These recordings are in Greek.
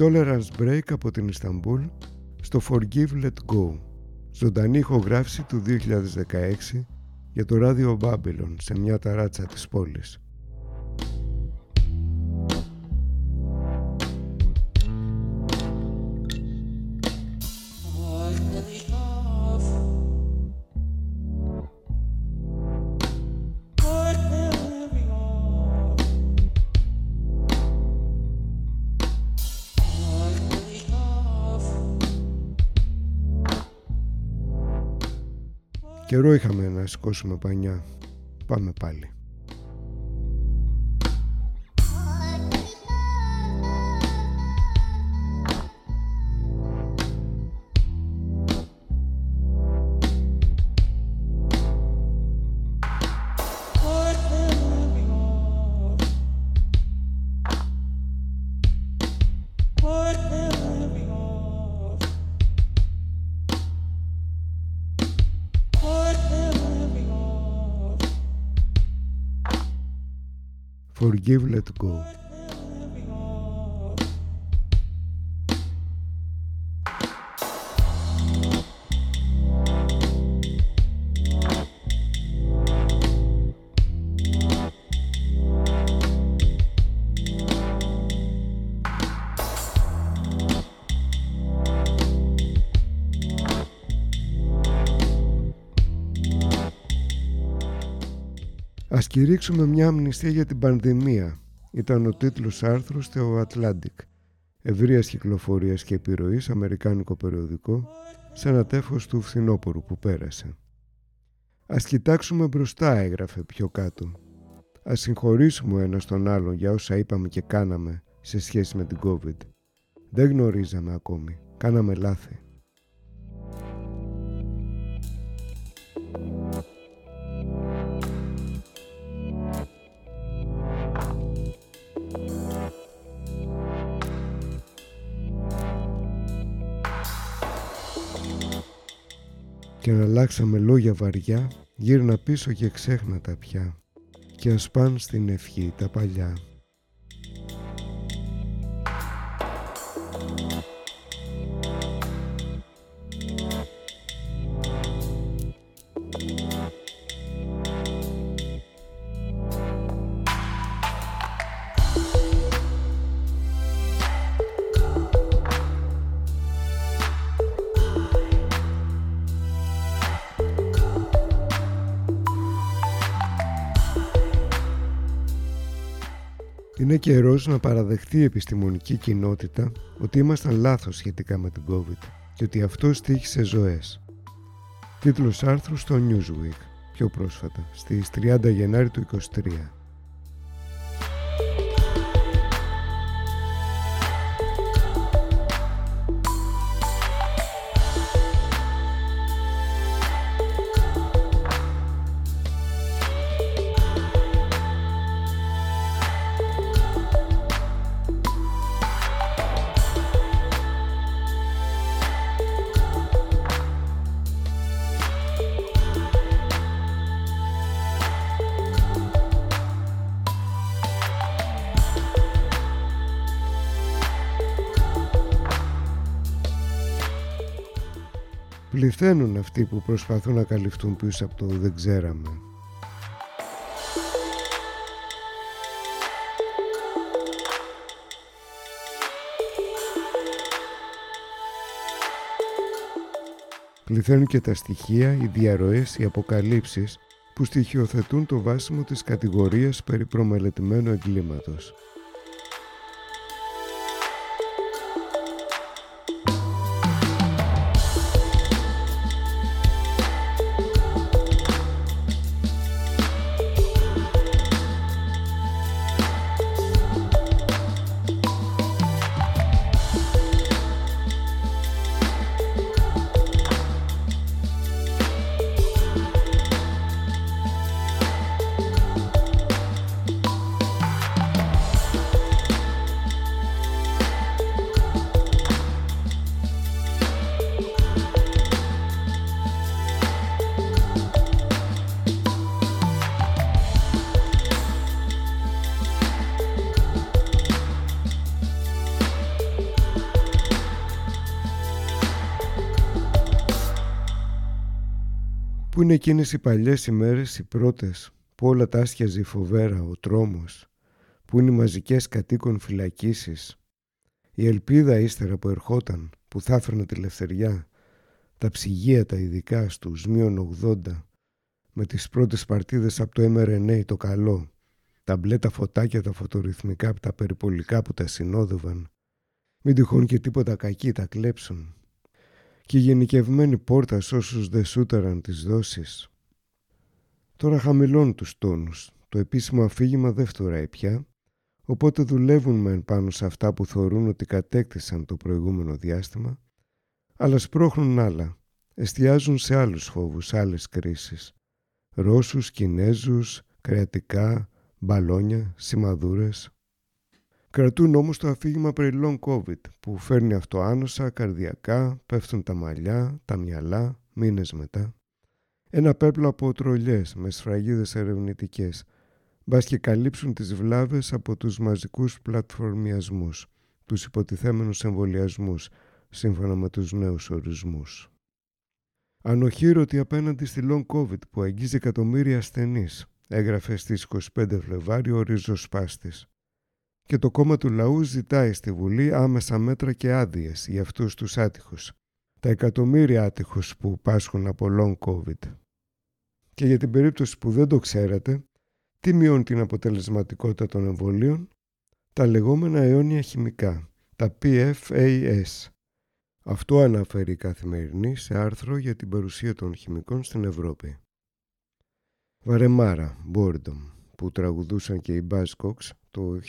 Tolerance Break από την Ισταμπούλ στο Forgive Let Go, ζωντανή ηχογράφηση του 2016 για το ράδιο Babylon σε μια ταράτσα της πόλης. Καιρό είχαμε να σηκώσουμε πανιά. Πάμε πάλι. Forgive, let go. Κηρύξουμε μια αμνηστία για την πανδημία. Ήταν ο τίτλος άρθρου στο Atlantic. Ευρείας κυκλοφορίας και επιρροής, αμερικάνικο περιοδικό, σε ένα τέφος του φθινόπορου που πέρασε. Ας κοιτάξουμε μπροστά, έγραφε πιο κάτω. Ας συγχωρήσουμε ένας τον άλλον για όσα είπαμε και κάναμε σε σχέση με την COVID. Δεν γνωρίζαμε ακόμη. Κάναμε λάθη. Και να αλλάξαμε λόγια βαριά γύρνα πίσω και ξέχνα τα πια και ας πάνε στην ευχή τα παλιά. Είναι καιρός να παραδεχτεί η επιστημονική κοινότητα ότι ήμασταν λάθος σχετικά με την COVID και ότι αυτό στήχησε ζωές. Τίτλος άρθρου στο Newsweek, πιο πρόσφατα, στις 30 Γενάρη του 2023. Πληθαίνουν αυτοί που προσπαθούν να καλυφθούν πίσω από το «δεν ξέραμε». Πληθαίνουν και τα στοιχεία, οι διαρροές, οι αποκαλύψεις που στοιχειοθετούν το βάσιμο της κατηγορίας περί προμελετημένου εγκλήματος. Εκείνες οι παλιές ημέρες, οι πρώτες, που όλα τα άσχιαζε η φοβέρα, ο τρόμος, που είναι οι μαζικές κατοίκων φυλακίσεις, η ελπίδα ύστερα που ερχόταν, που θα έφερνε τη ελευθεριά, τα ψυγεία τα ειδικά στους μείον 80, με τις πρώτες παρτίδες από το mRNA το καλό, τα μπλε τα φωτάκια τα φωτορυθμικά, τα περιπολικά που τα συνόδευαν, μην τυχόν και τίποτα κακή τα κλέψουν, και η γενικευμένη πόρτα σ' όσους δε σούταραν τις δόσεις. Τώρα χαμηλώνουν τους τόνους. Το επίσημο αφήγημα δεν φτωράει πια, οπότε δουλεύουν μεν πάνω σε αυτά που θεωρούν ότι κατέκτησαν το προηγούμενο διάστημα, αλλά σπρώχνουν άλλα, εστιάζουν σε άλλους φόβους, άλλες κρίσεις. Ρώσους, Κινέζους, κρεατικά, μπαλόνια, σημαδούρες. Κρατούν όμως το αφήγημα περί long covid που φέρνει αυτοάνωσα, καρδιακά, πέφτουν τα μαλλιά, τα μυαλά, μήνες μετά. Ένα πέπλο από τρολιές με σφραγίδες ερευνητικές, μπας και καλύψουν τις βλάβες από τους μαζικούς πλατφορμιασμούς, τους υποτιθέμενους εμβολιασμούς σύμφωνα με τους νέους ορισμούς. Ανοχήρωτη απέναντι στη long covid που αγγίζει εκατομμύρια ασθενείς, έγραφε στις 25 Φλεβάριο ο ριζοσπάστης και το κόμμα του λαού ζητάει στη Βουλή άμεσα μέτρα και άδειες για αυτούς τους άτυχους. Τα εκατομμύρια άτυχους που πάσχουν από long COVID. Και για την περίπτωση που δεν το ξέρετε, τι μειώνει την αποτελεσματικότητα των εμβολίων, τα λεγόμενα αιώνια χημικά, τα PFAS. Αυτό αναφέρει η Καθημερινή σε άρθρο για την παρουσία των χημικών στην Ευρώπη. Βαρεμάρα, Boredom που τραγουδούσαν και οι Buzzcocks το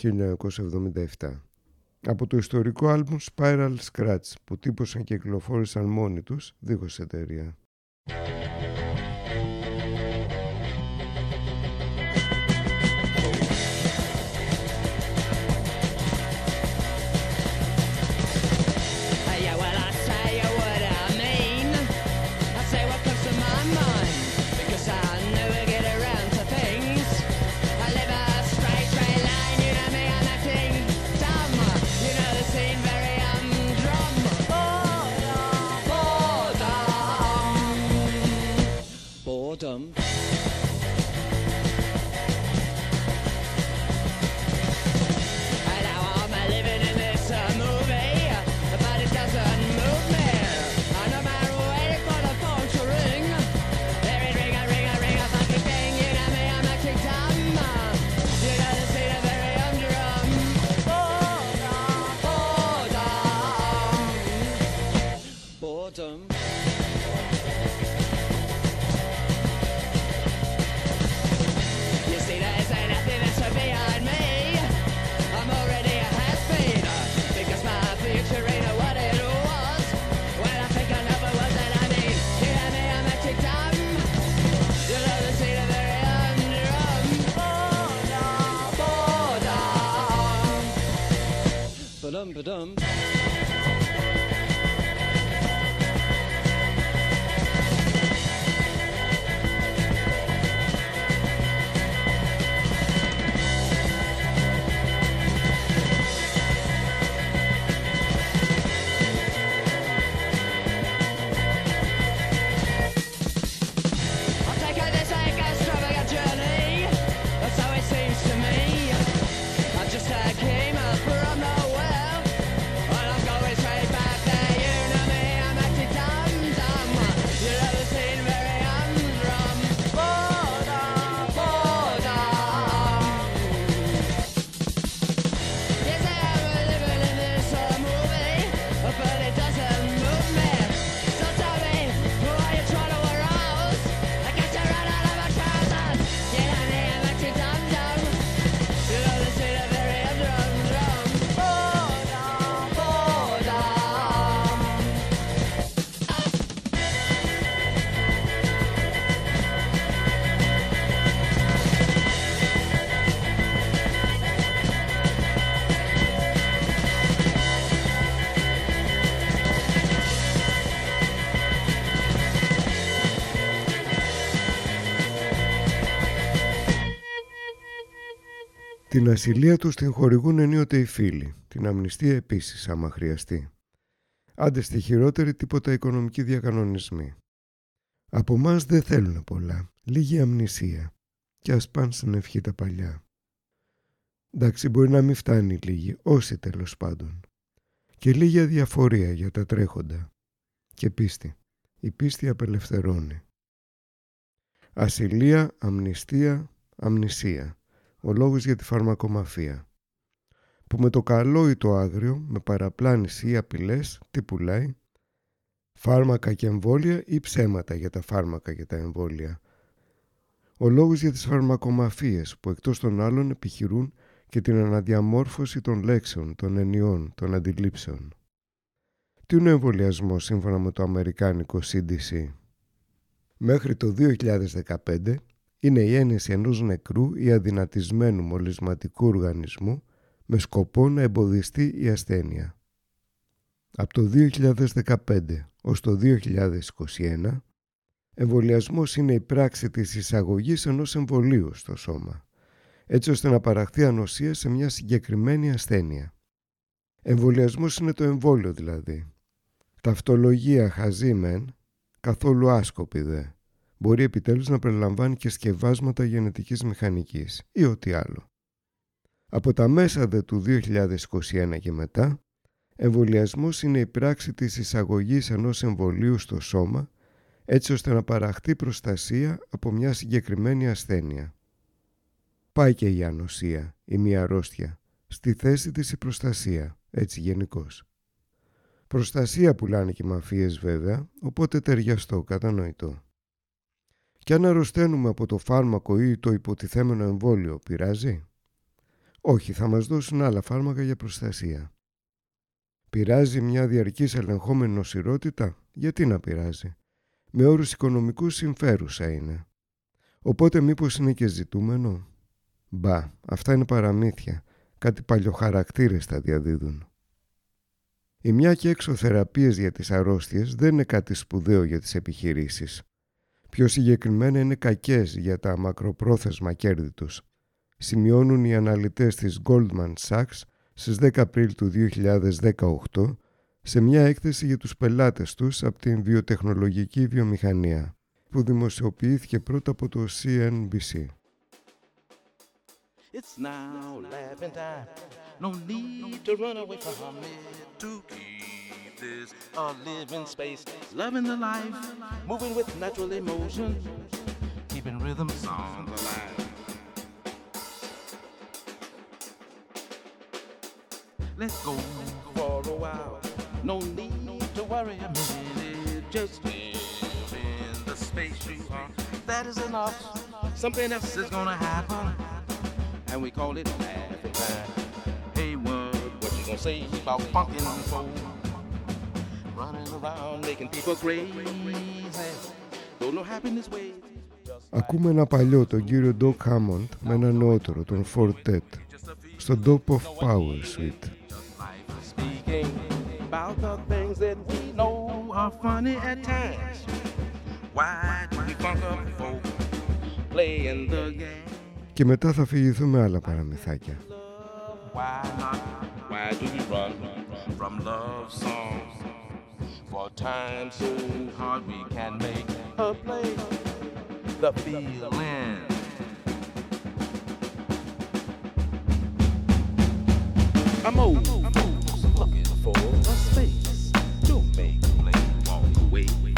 1977. Από το ιστορικό άλμπουμ Spiral Scratch που τύπωσαν και κυκλοφόρησαν μόνοι τους δίχως εταιρεία. the dumb. Την ασυλία τους την χορηγούν ενίοτε οι φίλοι, την αμνηστία επίσης άμα χρειαστεί. Άντε στη χειρότερη τίποτα οικονομικοί διακανονισμοί. Από εμάς δεν θέλουν πολλά, λίγη αμνησία και ας πάνε στην ευχή τα παλιά. Εντάξει μπορεί να μην φτάνει λίγη, όσοι τέλος πάντων. Και λίγη αδιαφορία για τα τρέχοντα. Και πίστη. Η πίστη απελευθερώνει. Ασυλία, αμνηστία, αμνησία. Ο λόγος για τη φαρμακομαφία. Που με το καλό ή το άγριο, με παραπλάνηση ή απειλές, τι πουλάει; Φάρμακα και εμβόλια ή ψέματα για τα φάρμακα και τα εμβόλια; Ο λόγος για τις φαρμακομαφίες που εκτός των άλλων επιχειρούν και την αναδιαμόρφωση των λέξεων, των ενιών, των αντιλήψεων. Τι είναι ο εμβολιασμός σύμφωνα με το αμερικάνικο CDC. Μέχρι το 2015 είναι η ένεση ενός νεκρού ή αδυνατισμένου μολυσματικού οργανισμού με σκοπό να εμποδιστεί η ασθένεια. Από το 2015 ως το 2021, εμβολιασμός είναι η πράξη της εισαγωγής ενός εμβολίου στο σώμα, έτσι ώστε να παραχθεί ανοσία σε μια συγκεκριμένη ασθένεια. Εμβολιασμός είναι το εμβόλιο δηλαδή. Ταυτολογία χαζή μεν, καθόλου άσκοπη δε. Μπορεί επιτέλους να περιλαμβάνει και σκευάσματα γενετικής μηχανικής ή ό,τι άλλο. Από τα μέσα δε του 2021 και μετά, εμβολιασμός είναι η πράξη της εισαγωγής ενός εμβολίου στο σώμα έτσι ώστε να παραχθεί προστασία από μια συγκεκριμένη ασθένεια. Πάει και η ανοσία, η μία αρρώστια, στη θέση της η προστασία, έτσι γενικώς. Προστασία πουλάνε και οι μαφίες βέβαια, οπότε ταιριαστό, κατανοητό. Και αν αρρωσταίνουμε από το φάρμακο ή το υποτιθέμενο εμβόλιο, πειράζει; Όχι, θα μας δώσουν άλλα φάρμακα για προστασία. Πειράζει μια διαρκής ελεγχόμενη νοσηρότητα; Γιατί να πειράζει; Με όρους οικονομικούς συμφέρουσα είναι. Οπότε μήπως είναι και ζητούμενο; Μπα, αυτά είναι παραμύθια. Κάτι παλιοχαρακτήρες τα διαδίδουν. Η μια και έξω θεραπείες για τις αρρώστιες δεν είναι κάτι σπουδαίο για τις επιχειρήσεις. Πιο συγκεκριμένα είναι κακές για τα μακροπρόθεσμα κέρδη τους. Σημειώνουν οι αναλυτές της Goldman Sachs στις 10 Απρίλη του 2018 σε μια έκθεση για τους πελάτες τους από την βιοτεχνολογική βιομηχανία που δημοσιοποιήθηκε πρώτα από το CNBC. It's now laughing time. No need to run away from it this a living space. Loving the life, moving with natural emotion, keeping rhythm songs alive. Let's go for a while. No need to worry a minute. Just live in the space you are. That is enough. Something else is gonna happen and we call it laughing time. Hey, what, what you gonna say about funkin' folk? Ακούμε ένα παλιό, τον κύριο Doc Hammond, με ένα νεότερο, τον Fortet, στο Dope of Power Suite. About the things that we know are funny at times. Why do we funk up folk playing the game? και μετά θα φυγηθούμε άλλα παραμυθάκια. Why do we run from love songs? For time so hard we can make a play. The feeling. I'm old, looking for a space to make a play, walk away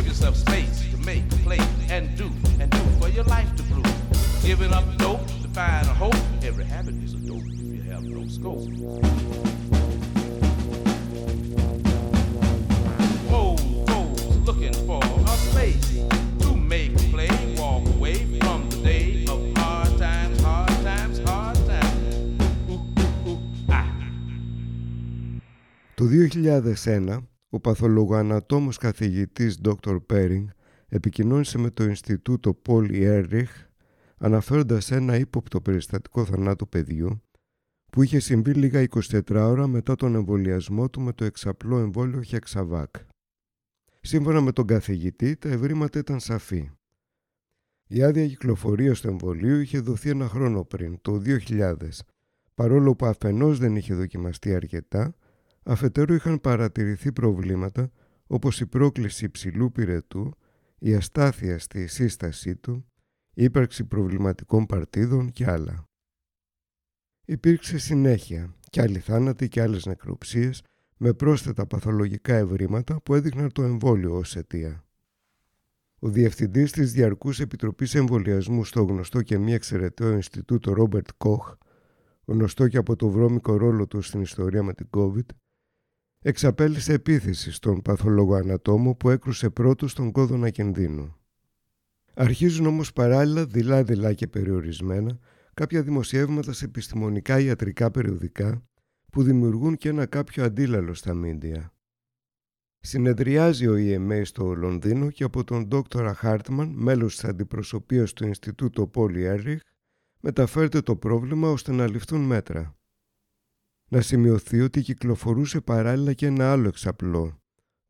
Give yourself space to make, play, and do, and do for your life to brew. Giving up dope to find a hope. Every habit is a dope if you have no scope. Folks looking for a space to make, play, walk away from the day of hard times, hard times, hard times. Ooh, ooh, ooh, ah. Το 2001, ο παθολογοανατόμος καθηγητής Dr. Pering επικοινώνησε με το Ινστιτούτο Paul Ehrlich αναφέροντας ένα ύποπτο περιστατικό θανάτου παιδιού που είχε συμβεί λίγα 24 ώρα μετά τον εμβολιασμό του με το εξαπλό εμβόλιο Hexavac. Σύμφωνα με τον καθηγητή, τα ευρήματα ήταν σαφή. Η άδεια κυκλοφορίας του εμβολίου είχε δοθεί ένα χρόνο πριν, το 2000, παρόλο που αφενός δεν είχε δοκιμαστεί αρκετά, αφετέρου είχαν παρατηρηθεί προβλήματα όπως η πρόκληση υψηλού πυρετού, η αστάθεια στη σύστασή του, η ύπαρξη προβληματικών παρτίδων και άλλα. Υπήρξε συνέχεια και άλλοι θάνατοι και άλλες νεκροψίες με πρόσθετα παθολογικά ευρήματα που έδειχναν το εμβόλιο ως αιτία. Ο διευθυντής της Διαρκούς Επιτροπής Εμβολιασμού στο γνωστό και μη εξαιρεταίο Ινστιτούτο Ρόμπερτ Κοχ, γνωστό και από το βρώμικο ρόλο του στην ιστορία με την COVID, εξαπέλυσε επίθεση στον παθολόγο ανατόμο που έκρουσε πρώτο στον κόδωνα κινδύνου. Αρχίζουν όμως παράλληλα δειλά-δειλά και περιορισμένα κάποια δημοσιεύματα σε επιστημονικά ιατρικά περιοδικά που δημιουργούν και ένα κάποιο αντίλαλο στα μίντια. Συνεδριάζει ο EMA στο Λονδίνο και από τον Δόκτωρα Χάρτμαν, μέλος της αντιπροσωπείας του Ινστιτούτου Πόλι Έριχ, μεταφέρεται το πρόβλημα ώστε να ληφθούν μέτρα. Να σημειωθεί ότι κυκλοφορούσε παράλληλα και ένα άλλο εξαπλό,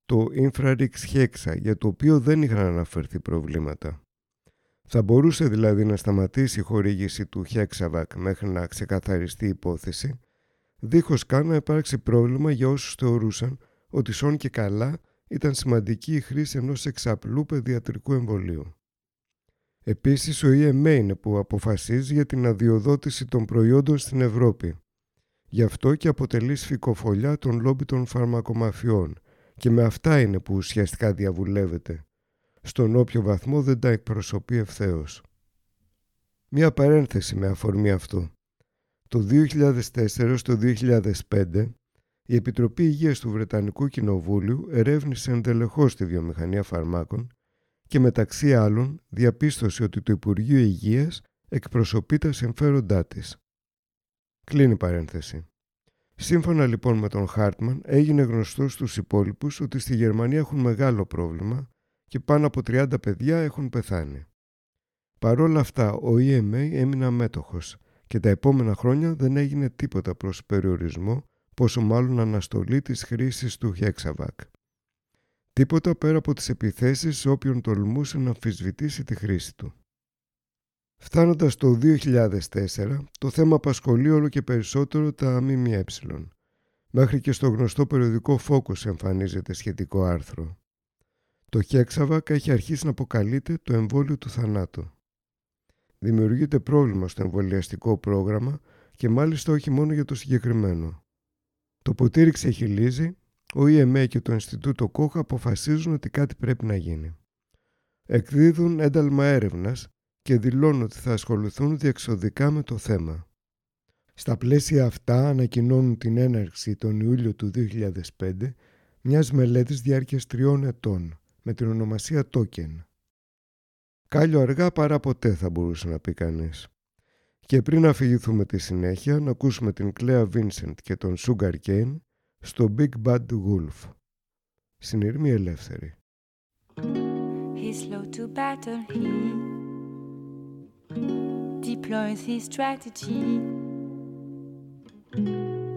το Infrarix Hexa, για το οποίο δεν είχαν αναφερθεί προβλήματα. Θα μπορούσε δηλαδή να σταματήσει η χορήγηση του Hexavac μέχρι να ξεκαθαριστεί η υπόθεση, δίχως καν να υπάρξει πρόβλημα για όσους θεωρούσαν ότι σόν και καλά ήταν σημαντική η χρήση ενός εξαπλού παιδιατρικού εμβολίου. Επίσης, ο EMA είναι που αποφασίζει για την αδειοδότηση των προϊόντων στην Ευρώπη. Γι' αυτό και αποτελεί σφικοφολιά των λόμπι των φαρμακομαφιών και με αυτά είναι που ουσιαστικά διαβουλεύεται, στον όποιο βαθμό δεν τα εκπροσωπεί ευθέως. Μία παρένθεση με αφορμή αυτό. Το 2004 στο 2005 η Επιτροπή Υγείας του Βρετανικού Κοινοβούλιου ερεύνησε εντελεχώς τη βιομηχανία φαρμάκων και μεταξύ άλλων διαπίστωσε ότι το Υπουργείο Υγείας εκπροσωπεί τα συμφέροντά της. Κλείνει παρένθεση. Σύμφωνα λοιπόν με τον Χάρτμαν έγινε γνωστό στους υπόλοιπους ότι στη Γερμανία έχουν μεγάλο πρόβλημα και πάνω από 30 παιδιά έχουν πεθάνει. Παρόλα αυτά ο EMA έμεινε αμέτωχος και τα επόμενα χρόνια δεν έγινε τίποτα προς περιορισμό πόσο μάλλον αναστολή της χρήσης του Hexavac. Τίποτα πέρα από τις επιθέσεις σε όποιον τολμούσε να αμφισβητήσει τη χρήση του. Φτάνοντας το 2004, το θέμα απασχολεί όλο και περισσότερο τα ΜΜΕ. Μέχρι και στο γνωστό περιοδικό Focus εμφανίζεται σχετικό άρθρο. Το Hexavac έχει αρχίσει να αποκαλείται το εμβόλιο του θανάτου. Δημιουργείται πρόβλημα στο εμβολιαστικό πρόγραμμα και μάλιστα όχι μόνο για το συγκεκριμένο. Το ποτήρι ξεχυλίζει, ο EMA και το Ινστιτούτο Κόχ αποφασίζουν ότι κάτι πρέπει να γίνει. Εκδίδουν ένταλμα έρευνας και δηλώνουν ότι θα ασχοληθούν διεξοδικά με το θέμα. Στα πλαίσια αυτά ανακοινώνουν την έναρξη τον Ιούλιο του 2005 μιας μελέτης διάρκειας τριών ετών με την ονομασία Token. Κάλιο αργά παρά ποτέ θα μπορούσε να πει κανείς. Και πριν αφηγηθούμε τη συνέχεια, να ακούσουμε την Κλέα Βίνσεντ και τον Sugar Cane στο Big Bad Wolf. Συνειρμή ελεύθερη. He's slow to battle, he deploys his strategy.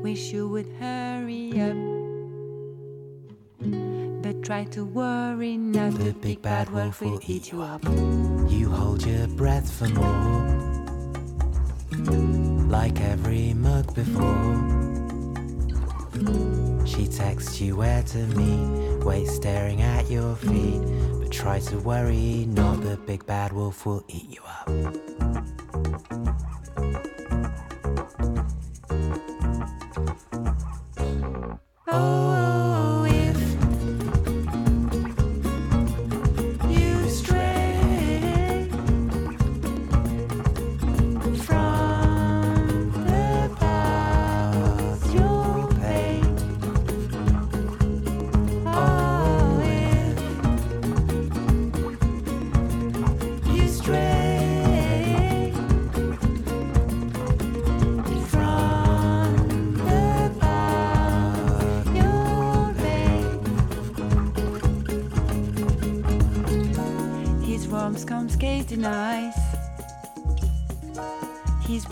Wish you would hurry up, but try to worry not. The big bad wolf will eat you up. You hold your breath for more, like every mug before. She texts you where to meet, wait staring at your feet. Try to worry, not the big bad wolf will eat you up.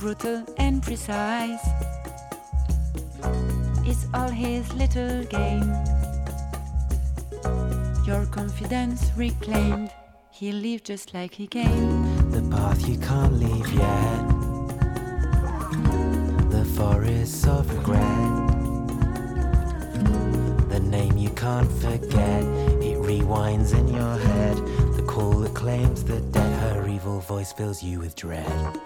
Brutal and precise. It's all his little game. Your confidence reclaimed. He'll leave just like he came. The path you can't leave yet. The forests of regret. The name you can't forget. It rewinds in your head. The call that claims the dead. Her evil voice fills you with dread.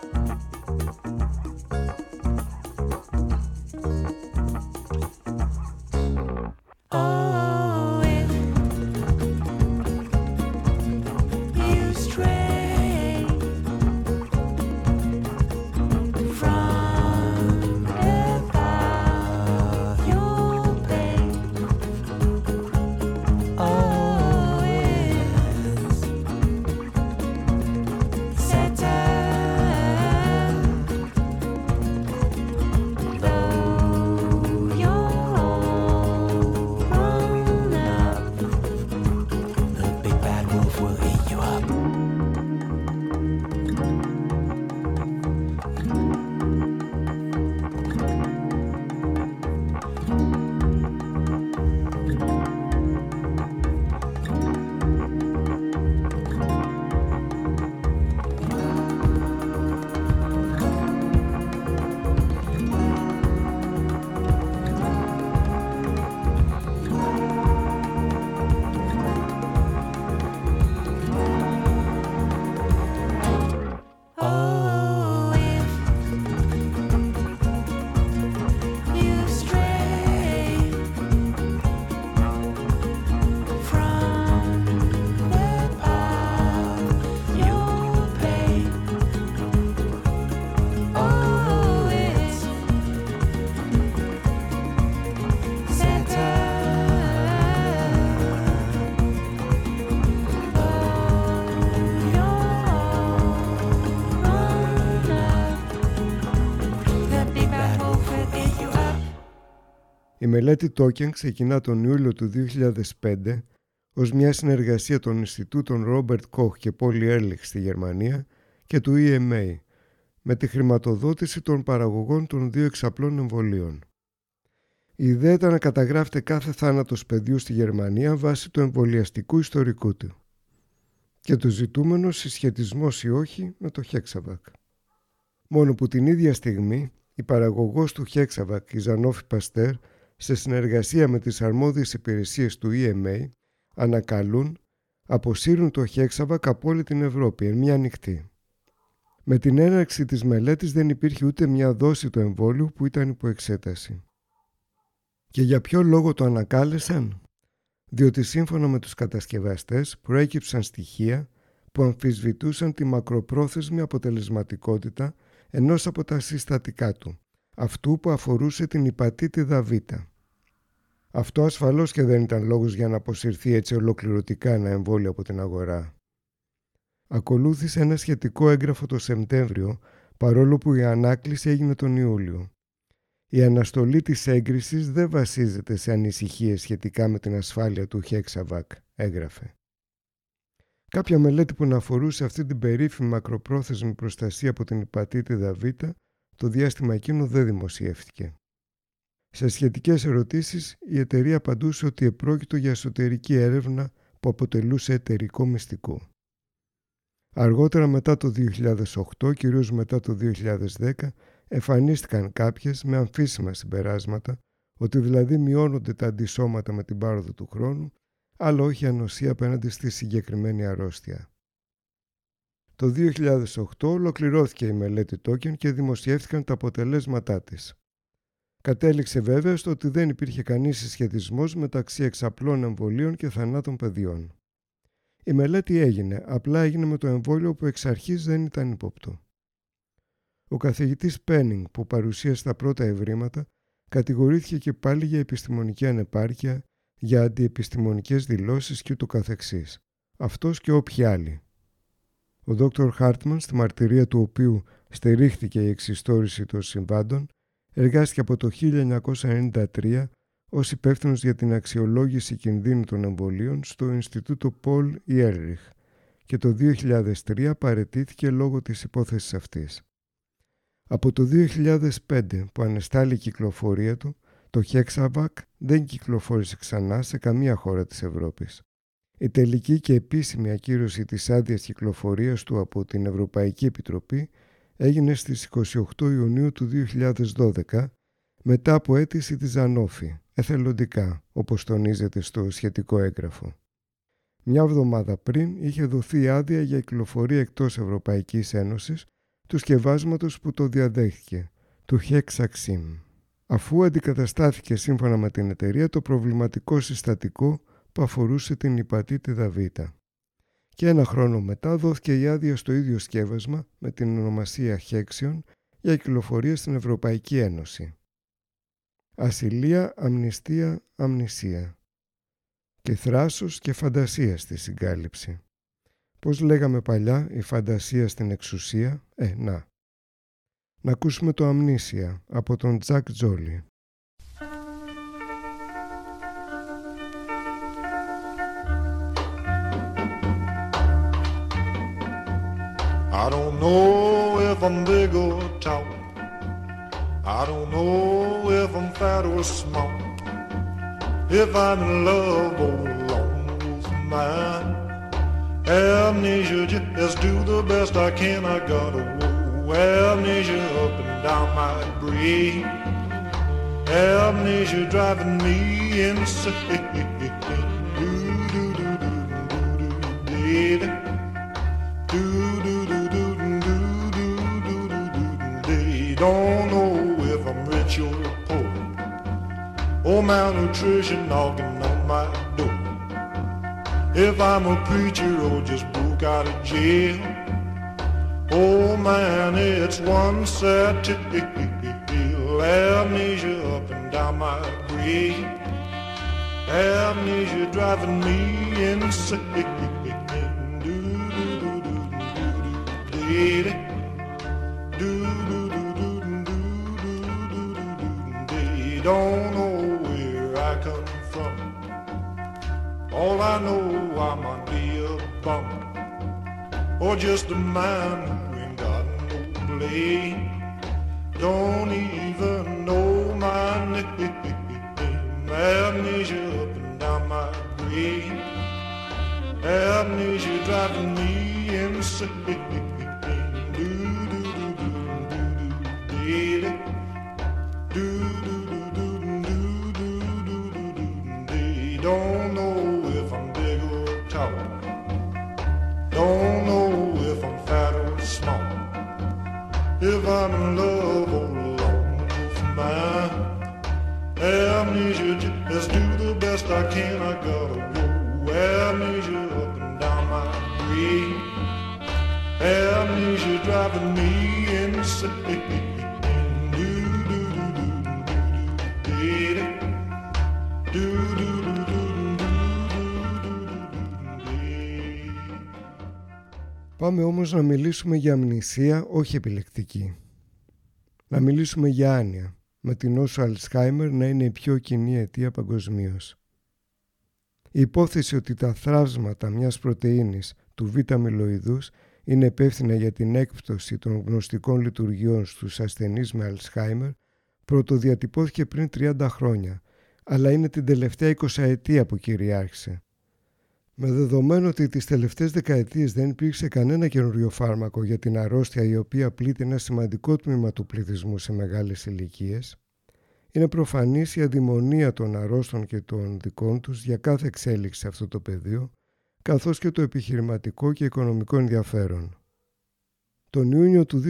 Η μελέτη Token ξεκινά τον Ιούλιο του 2005 ως μια συνεργασία των Ινστιτούτων Robert Koch και Paul Ehrlich στη Γερμανία και του EMA με τη χρηματοδότηση των παραγωγών των δύο εξαπλών εμβολίων. Η ιδέα ήταν να καταγράφεται κάθε θάνατος παιδιού στη Γερμανία βάσει του εμβολιαστικού ιστορικού του και το ζητούμενο συσχετισμός ή όχι με το Hexavac. Μόνο που την ίδια στιγμή η παραγωγός του Hexavac, η Ζανόφη Παστέρ, σε συνεργασία με τις αρμόδιες υπηρεσίες του EMA, ανακαλούν, αποσύρουν το Hexavac από όλη την Ευρώπη εν μια νυχτή. Με την έναρξη της μελέτης δεν υπήρχε ούτε μια δόση του εμβόλιου που ήταν υπό εξέταση. Και για ποιο λόγο το ανακάλεσαν; Διότι σύμφωνα με τους κατασκευαστές προέκυψαν στοιχεία που αμφισβητούσαν τη μακροπρόθεσμη αποτελεσματικότητα ενός από τα συστατικά του, αυτού που αφορούσε την υπατήτηδα Β. Αυτό ασφαλώς και δεν ήταν λόγος για να αποσυρθεί έτσι ολοκληρωτικά ένα εμβόλιο από την αγορά. Ακολούθησε ένα σχετικό έγγραφο το Σεπτέμβριο, παρόλο που η ανάκληση έγινε τον Ιούλιο. Η αναστολή της έγκρισης δεν βασίζεται σε ανησυχίες σχετικά με την ασφάλεια του Χέξαβακ, έγραφε. Κάποια μελέτη που να αφορούσε αυτή την περίφημη μακροπρόθεσμη προστασία από την υπατήτηδα Β, το διάστημα εκείνο δεν δημοσιεύτηκε. Σε σχετικές ερωτήσεις η εταιρεία απαντούσε ότι επρόκειτο για εσωτερική έρευνα που αποτελούσε εταιρικό μυστικό. Αργότερα μετά το 2008, κυρίως μετά το 2010, εμφανίστηκαν κάποιες με αμφίσιμα συμπεράσματα ότι δηλαδή μειώνονται τα αντισώματα με την πάροδο του χρόνου, αλλά όχι ανοσία απέναντι στη συγκεκριμένη αρρώστια. Το 2008 ολοκληρώθηκε η μελέτη Token και δημοσιεύτηκαν τα αποτελέσματά της. Κατέληξε βέβαια στο ότι δεν υπήρχε κανείς συσχετισμός μεταξύ εξαπλών εμβολίων και θανάτων παιδιών. Η μελέτη έγινε, απλά έγινε με το εμβόλιο που εξ αρχής δεν ήταν υπόπτω. Ο καθηγητής Πένινγκ που παρουσίασε τα πρώτα ευρήματα κατηγορήθηκε και πάλι για επιστημονική ανεπάρκεια, για αντιεπιστημονικές δηλώσεις και ούτω καθεξής. Αυτός και όποιοι άλλοι. Ο Δόκτωρ Χάρτμαν, στη μαρτυρία του οποίου στερήχθηκε η εξιστόρηση των συμβάντων, εργάστηκε από το 1993 ως υπεύθυνος για την αξιολόγηση κινδύνου των εμβολίων στο Ινστιτούτο Πολ Ιέρριχ και το 2003 παρετήθηκε λόγω της υπόθεσης αυτής. Από το 2005 που ανεστάλλει η κυκλοφορία του, το Hexavac δεν κυκλοφόρησε ξανά σε καμία χώρα της Ευρώπης. Η τελική και επίσημη ακύρωση της άδειας κυκλοφορίας του από την Ευρωπαϊκή Επιτροπή έγινε στις 28 Ιουνίου του 2012 μετά από αίτηση της Ζανόφη, εθελοντικά, όπως τονίζεται στο σχετικό έγγραφο. Μια εβδομάδα πριν είχε δοθεί άδεια για κυκλοφορία εκτός Ευρωπαϊκής Ένωσης του σκευάσματος που το διαδέχθηκε, του Hexaxim, αφού αντικαταστάθηκε σύμφωνα με την εταιρεία το προβληματικό συστατικό που αφορούσε την υπατήτηδα Β. Και ένα χρόνο μετά δόθηκε η άδεια στο ίδιο σκεύασμα με την ονομασία Hexion για κυκλοφορία στην Ευρωπαϊκή Ένωση. Ασυλία, αμνηστία, αμνησία. Και θράσος και φαντασία στη συγκάλυψη. Πώς λέγαμε παλιά, η φαντασία στην εξουσία, ε, να. Να ακούσουμε το αμνήσια από τον Τζακ Τζόλι. I don't know if I'm big or tall. I don't know if I'm fat or small. If I'm in love or alone with mine. Amnesia, just do the best I can. I got a whoa. Amnesia up and down my brain. Amnesia driving me insane. Don't know if I'm rich or poor. Or malnutrition knocking on my door. If I'm a preacher or just broke out of jail. Oh man, it's one sad tale. Amnesia up and down my grave. Amnesia driving me insane. Do do do do do do do. Don't know where I come from. All I know, I might be a bum, or just a man who ain't got no blame. Don't even know my name. Amnesia up and down my brain. Amnesia driving me insane. Πάμε όμως να μιλήσουμε για αμνησία όχι επιλεκτική. Να μιλήσουμε για άνοια, με την όσο Αλσχάιμερ να είναι η πιο κοινή αιτία παγκοσμίως. Η υπόθεση ότι τα θράσματα μιας πρωτεΐνης του β' αμυλοειδούς είναι υπεύθυνα για την έκπτωση των γνωστικών λειτουργιών στους ασθενείς με Αλσχάιμερ πρωτοδιατυπώθηκε πριν 30 χρόνια, αλλά είναι την τελευταία 20 ετία που κυριάρχησε. Με δεδομένο ότι τις τελευταίες δεκαετίες δεν υπήρξε κανένα καινούριο φάρμακο για την αρρώστια η οποία πλήττει ένα σημαντικό τμήμα του πληθυσμού σε μεγάλες ηλικίες, είναι προφανής η αδημονία των αρρώστων και των δικών τους για κάθε εξέλιξη σε αυτό το πεδίο, καθώς και το επιχειρηματικό και οικονομικό ενδιαφέρον. Τον Ιούνιο του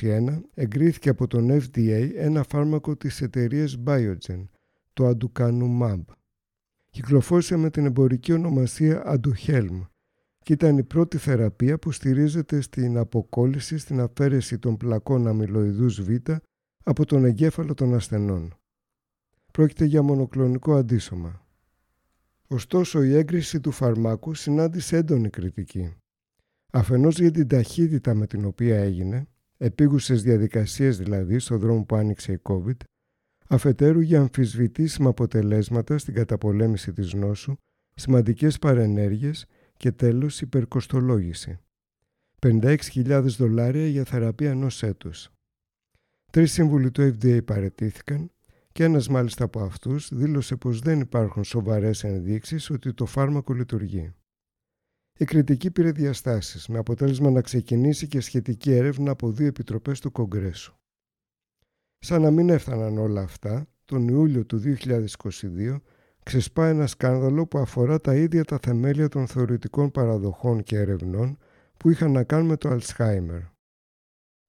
2021 εγκρίθηκε από τον FDA ένα φάρμακο της εταιρείας Biogen, το Aducanumab, κυκλοφόρησε με την εμπορική ονομασία Aduhelm και ήταν η πρώτη θεραπεία που στηρίζεται στην αποκόλληση στην αφαίρεση των πλακών αμυλοειδούς Β από τον εγκέφαλο των ασθενών. Πρόκειται για μονοκλονικό αντίσωμα. Ωστόσο η έγκριση του φαρμάκου συνάντησε έντονη κριτική. Αφενός για την ταχύτητα με την οποία έγινε, επίγουσες διαδικασίες δηλαδή στο δρόμο που άνοιξε η COVID, αφετέρου για αμφισβητήσιμα αποτελέσματα στην καταπολέμηση της νόσου, σημαντικές παρενέργειες και τέλος υπερκοστολόγηση. 56.000 δολάρια για θεραπεία ενός έτους. Τρεις σύμβουλοι του FDA παρετήθηκαν και ένας μάλιστα από αυτούς δήλωσε πως δεν υπάρχουν σοβαρές ενδείξεις ότι το φάρμακο λειτουργεί. Η κριτική πήρε διαστάσεις με αποτέλεσμα να ξεκινήσει και σχετική έρευνα από δύο επιτροπές του Κογκρέσου. Σαν να μην έφταναν όλα αυτά, τον Ιούλιο του 2022 ξεσπά ένα σκάνδαλο που αφορά τα ίδια τα θεμέλια των θεωρητικών παραδοχών και ερευνών που είχαν να κάνουν με το Αλσχάιμερ.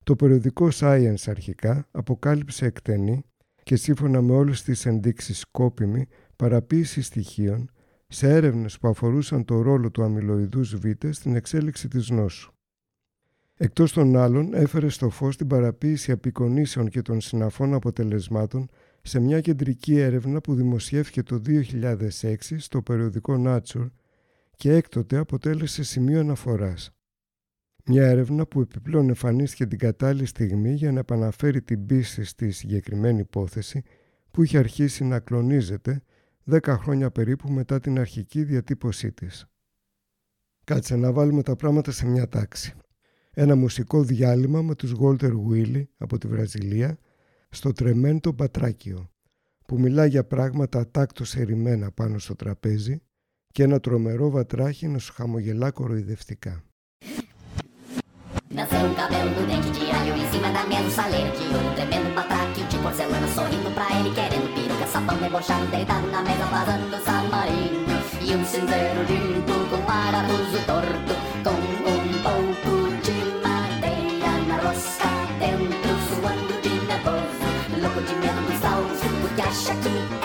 Το περιοδικό Science αρχικά αποκάλυψε εκτενή και σύμφωνα με όλες τις ενδείξεις σκόπιμη παραποίηση στοιχείων σε έρευνες που αφορούσαν το ρόλο του αμυλοειδούς Β στην εξέλιξη της νόσου. Εκτός των άλλων έφερε στο φως την παραποίηση απεικονίσεων και των συναφών αποτελεσμάτων σε μια κεντρική έρευνα που δημοσιεύθηκε το 2006 στο περιοδικό Nature και έκτοτε αποτέλεσε σημείο αναφοράς. Μια έρευνα που επιπλέον εμφανίστηκε την κατάλληλη στιγμή για να επαναφέρει την πίστη στη συγκεκριμένη υπόθεση που είχε αρχίσει να κλονίζεται 10 χρόνια περίπου μετά την αρχική διατύπωσή της. Κάτσε να βάλουμε τα πράγματα σε μια τάξη ένα μουσικό διάλειμμα με τους Γόλτερ Βουίλι από τη Βραζιλία στο τρεμέντο Πατράκιο που μιλά για πράγματα τάκτος ερημένα πάνω στο τραπέζι και ένα τρομερό βατράχι να σου χαμογελά κοροϊδευτικά. Nasceu um cabelo do dente de alho em cima da mesa, um saleiro de ouro, tremendo patraque de porcelana, sorrindo pra ele, querendo piroca, sapão debochado, deitado na mesa, vazando submarino. E um cinzeiro limpo com parafuso torto, com um Shaki.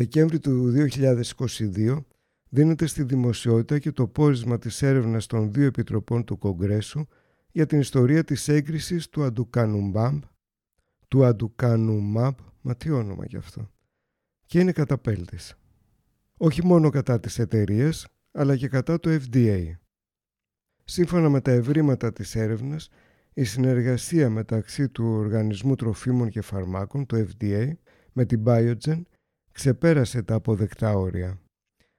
Δεκέμβρη του 2022 δίνεται στη δημοσιότητα και το πόρισμα της έρευνας των δύο επιτροπών του Κογκρέσου για την ιστορία της έγκρισης του Αντουκανουμπάμπ, του Αντουκανουμάμπ, μα τι όνομα γι' αυτό, και είναι καταπέλτης. Όχι μόνο κατά τις εταιρείες, αλλά και κατά το FDA. Σύμφωνα με τα ευρήματα της έρευνας, η συνεργασία μεταξύ του Οργανισμού Τροφίμων και Φαρμάκων, το FDA, με την Biogen ξεπέρασε τα αποδεκτά όρια.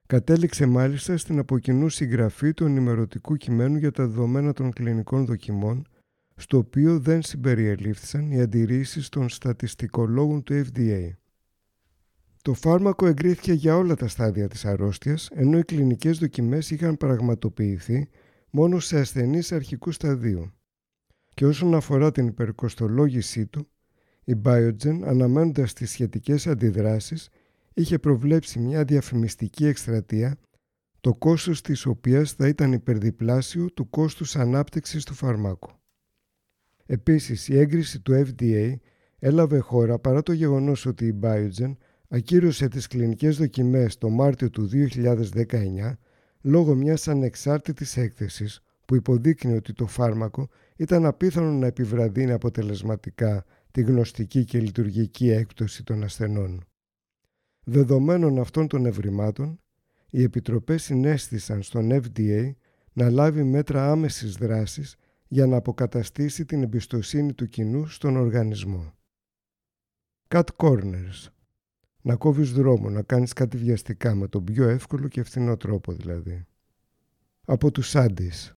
Κατέληξε μάλιστα στην αποκοινού συγγραφή του ενημερωτικού κειμένου για τα δεδομένα των κλινικών δοκιμών, στο οποίο δεν συμπεριελήφθησαν οι αντιρρήσεις των στατιστικολόγων του FDA. Το φάρμακο εγκρίθηκε για όλα τα στάδια της αρρώστιας, ενώ οι κλινικές δοκιμές είχαν πραγματοποιηθεί μόνο σε ασθενείς αρχικού σταδίου. Και όσον αφορά την υπερκοστολόγησή του, η Biogen, αναμένοντας τις σχετικές αντιδράσεις, είχε προβλέψει μια διαφημιστική εκστρατεία, το κόστος της οποίας θα ήταν υπερδιπλάσιο του κόστους ανάπτυξης του φαρμάκου. Επίσης, η έγκριση του FDA έλαβε χώρα παρά το γεγονός ότι η Biogen ακύρωσε τις κλινικές δοκιμές το Μάρτιο του 2019 λόγω μιας ανεξάρτητης έκθεσης που υποδείκνει ότι το φάρμακο ήταν απίθανο να επιβραδύνει αποτελεσματικά τη γνωστική και λειτουργική έκπτωση των ασθενών. Δεδομένων αυτών των ευρημάτων, οι επιτροπές συνέστησαν στον FDA να λάβει μέτρα άμεσης δράσης για να αποκαταστήσει την εμπιστοσύνη του κοινού στον οργανισμό. Cut corners. Να κόβεις δρόμο, να κάνεις κάτι βιαστικά με τον πιο εύκολο και ευθυνό τρόπο δηλαδή. Από τους Άντις.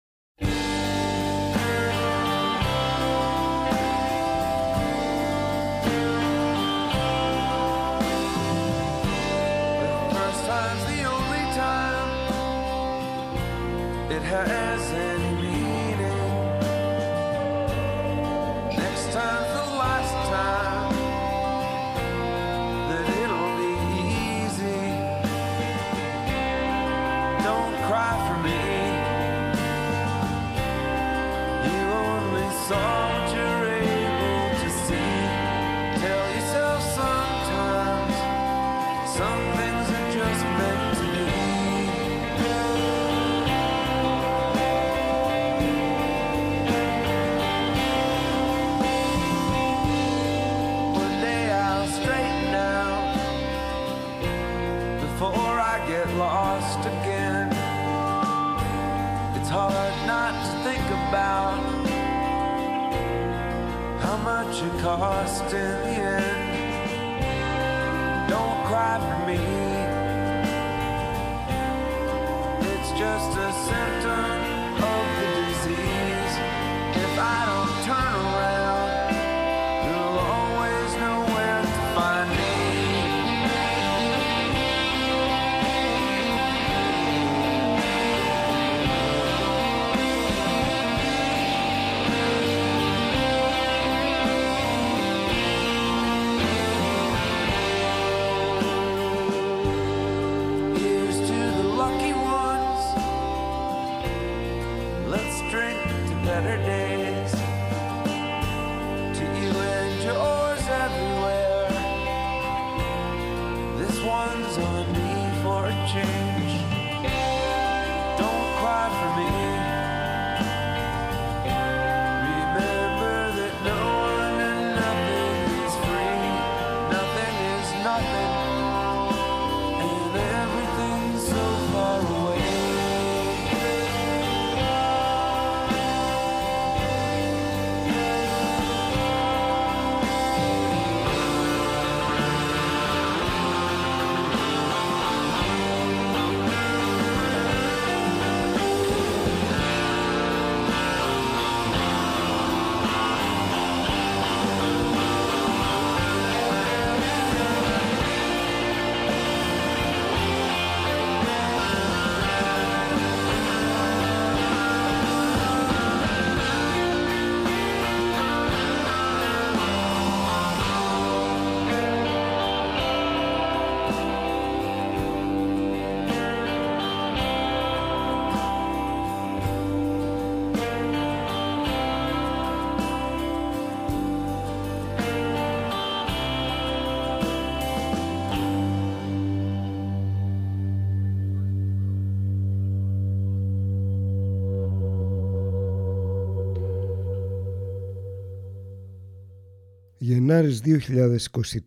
Γενάρης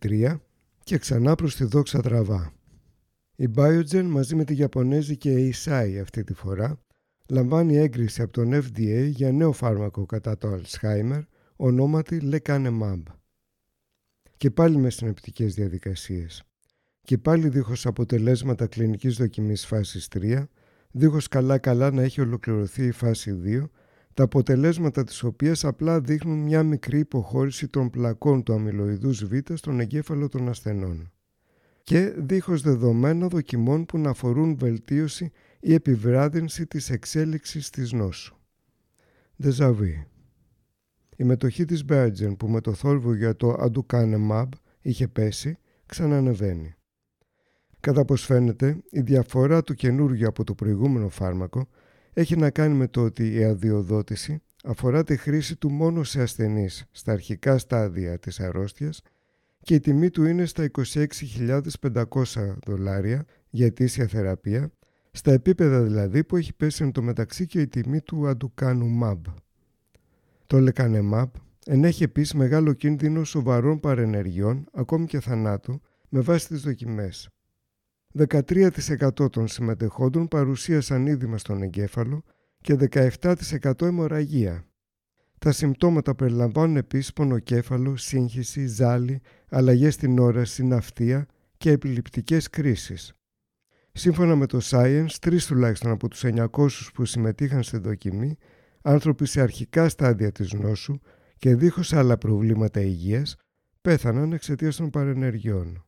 2023 και ξανά προς τη δόξα τραβά. Η Biogen μαζί με τη Ιαπωνέζικη Eisai αυτή τη φορά λαμβάνει έγκριση από τον FDA για νέο φάρμακο κατά το Alzheimer ονόματι Lecanemab. Και πάλι με συνεπτικές διαδικασίες. και πάλι δίχως αποτελέσματα κλινικής δοκιμής φάσης 3, δίχως καλά-καλά να έχει ολοκληρωθεί η φάση 2, τα αποτελέσματα της οποίας απλά δείχνουν μια μικρή υποχώρηση των πλακών του αμυλοειδούς Β στον εγκέφαλο των ασθενών και δίχως δεδομένα δοκιμών που να αφορούν βελτίωση ή επιβράδυνση της εξέλιξης της νόσου. Δεζαβί Η μετοχή της Μπέρτζεν που με το θόρυβο για το Aducanumab είχε πέσει ξανανεβαίνει. Κατά πως φαίνεται, η διαφορά του καινούργιου από το προηγούμενο φάρμακο έχει να κάνει με το ότι η αδειοδότηση αφορά τη χρήση του μόνο σε ασθενείς στα αρχικά στάδια της αρρώστιας και η τιμή του είναι στα 26.500 δολάρια για ετήσια θεραπεία, στα επίπεδα δηλαδή που έχει πέσει εν τω μεταξύ και η τιμή του αντουκάνου MAB. Το λεκανεμάπ ενέχει επίσης μεγάλο κίνδυνο σοβαρών παρενεργειών, ακόμη και θανάτου, με βάση τις δοκιμές. 13% των συμμετεχόντων παρουσίασαν είδημα στον εγκέφαλο και 17% αιμορραγία. Τα συμπτώματα περιλαμβάνουν επίσης πονοκέφαλο, σύγχυση, ζάλι, αλλαγές στην όραση, ναυτία και επιληπτικές κρίσεις. Σύμφωνα με το Science, τρεις τουλάχιστον από τους 900 που συμμετείχαν στη δοκιμή, άνθρωποι σε αρχικά στάδια της νόσου και δίχως άλλα προβλήματα υγείας, πέθαναν εξαιτίας των παρενεργειών.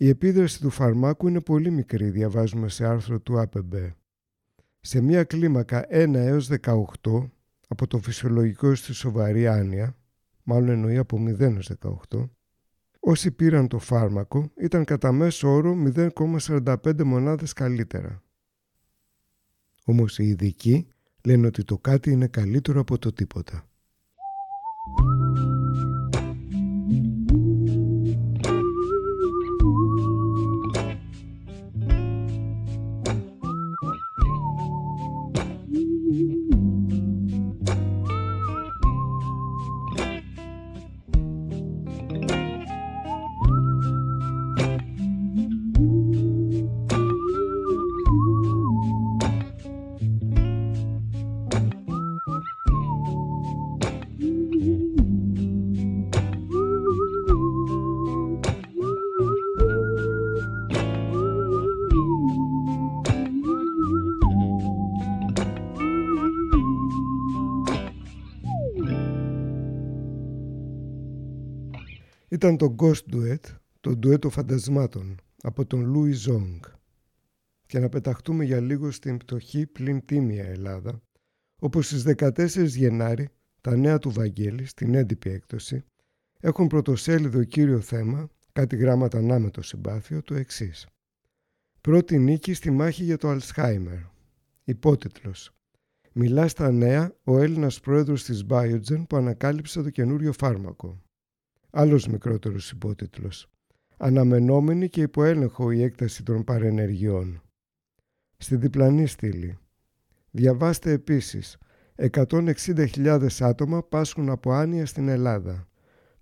Η επίδραση του φαρμάκου είναι πολύ μικρή, διαβάζουμε σε άρθρο του ΑΠΕΜΠ. Σε μία κλίμακα 1 έως 18, από το φυσιολογικό στη σοβαρή άνοια, μάλλον εννοεί από 0 έως 18, όσοι πήραν το φάρμακο ήταν κατά μέσο όρο 0,45 μονάδες καλύτερα. Όμως οι ειδικοί λένε ότι το κάτι είναι καλύτερο από το τίποτα. Ήταν το Ghost Duet, το ντουέτο φαντασμάτων, από τον Louis Zong. Και να πεταχτούμε για λίγο στην πτωχή πλην τίμια Ελλάδα, όπου στις 14 Γενάρη τα νέα του Βαγγέλη, στην έντυπη έκδοση, έχουν πρωτοσέλιδο κύριο θέμα, κάτι γράμματα ανάμετο συμπάθειο, το εξής. Πρώτη νίκη στη μάχη για το Αλσχάιμερ. Υπότιτλος. Μιλά στα νέα ο Έλληνας πρόεδρος της Biogen που ανακάλυψε το καινούριο φάρμακο. Άλλος μικρότερος υπότιτλος. Αναμενόμενη και υποέλεγχο η έκταση των παρενεργειών. Στη διπλανή στήλη. Διαβάστε επίσης 160.000 άτομα πάσχουν από άνοια στην Ελλάδα.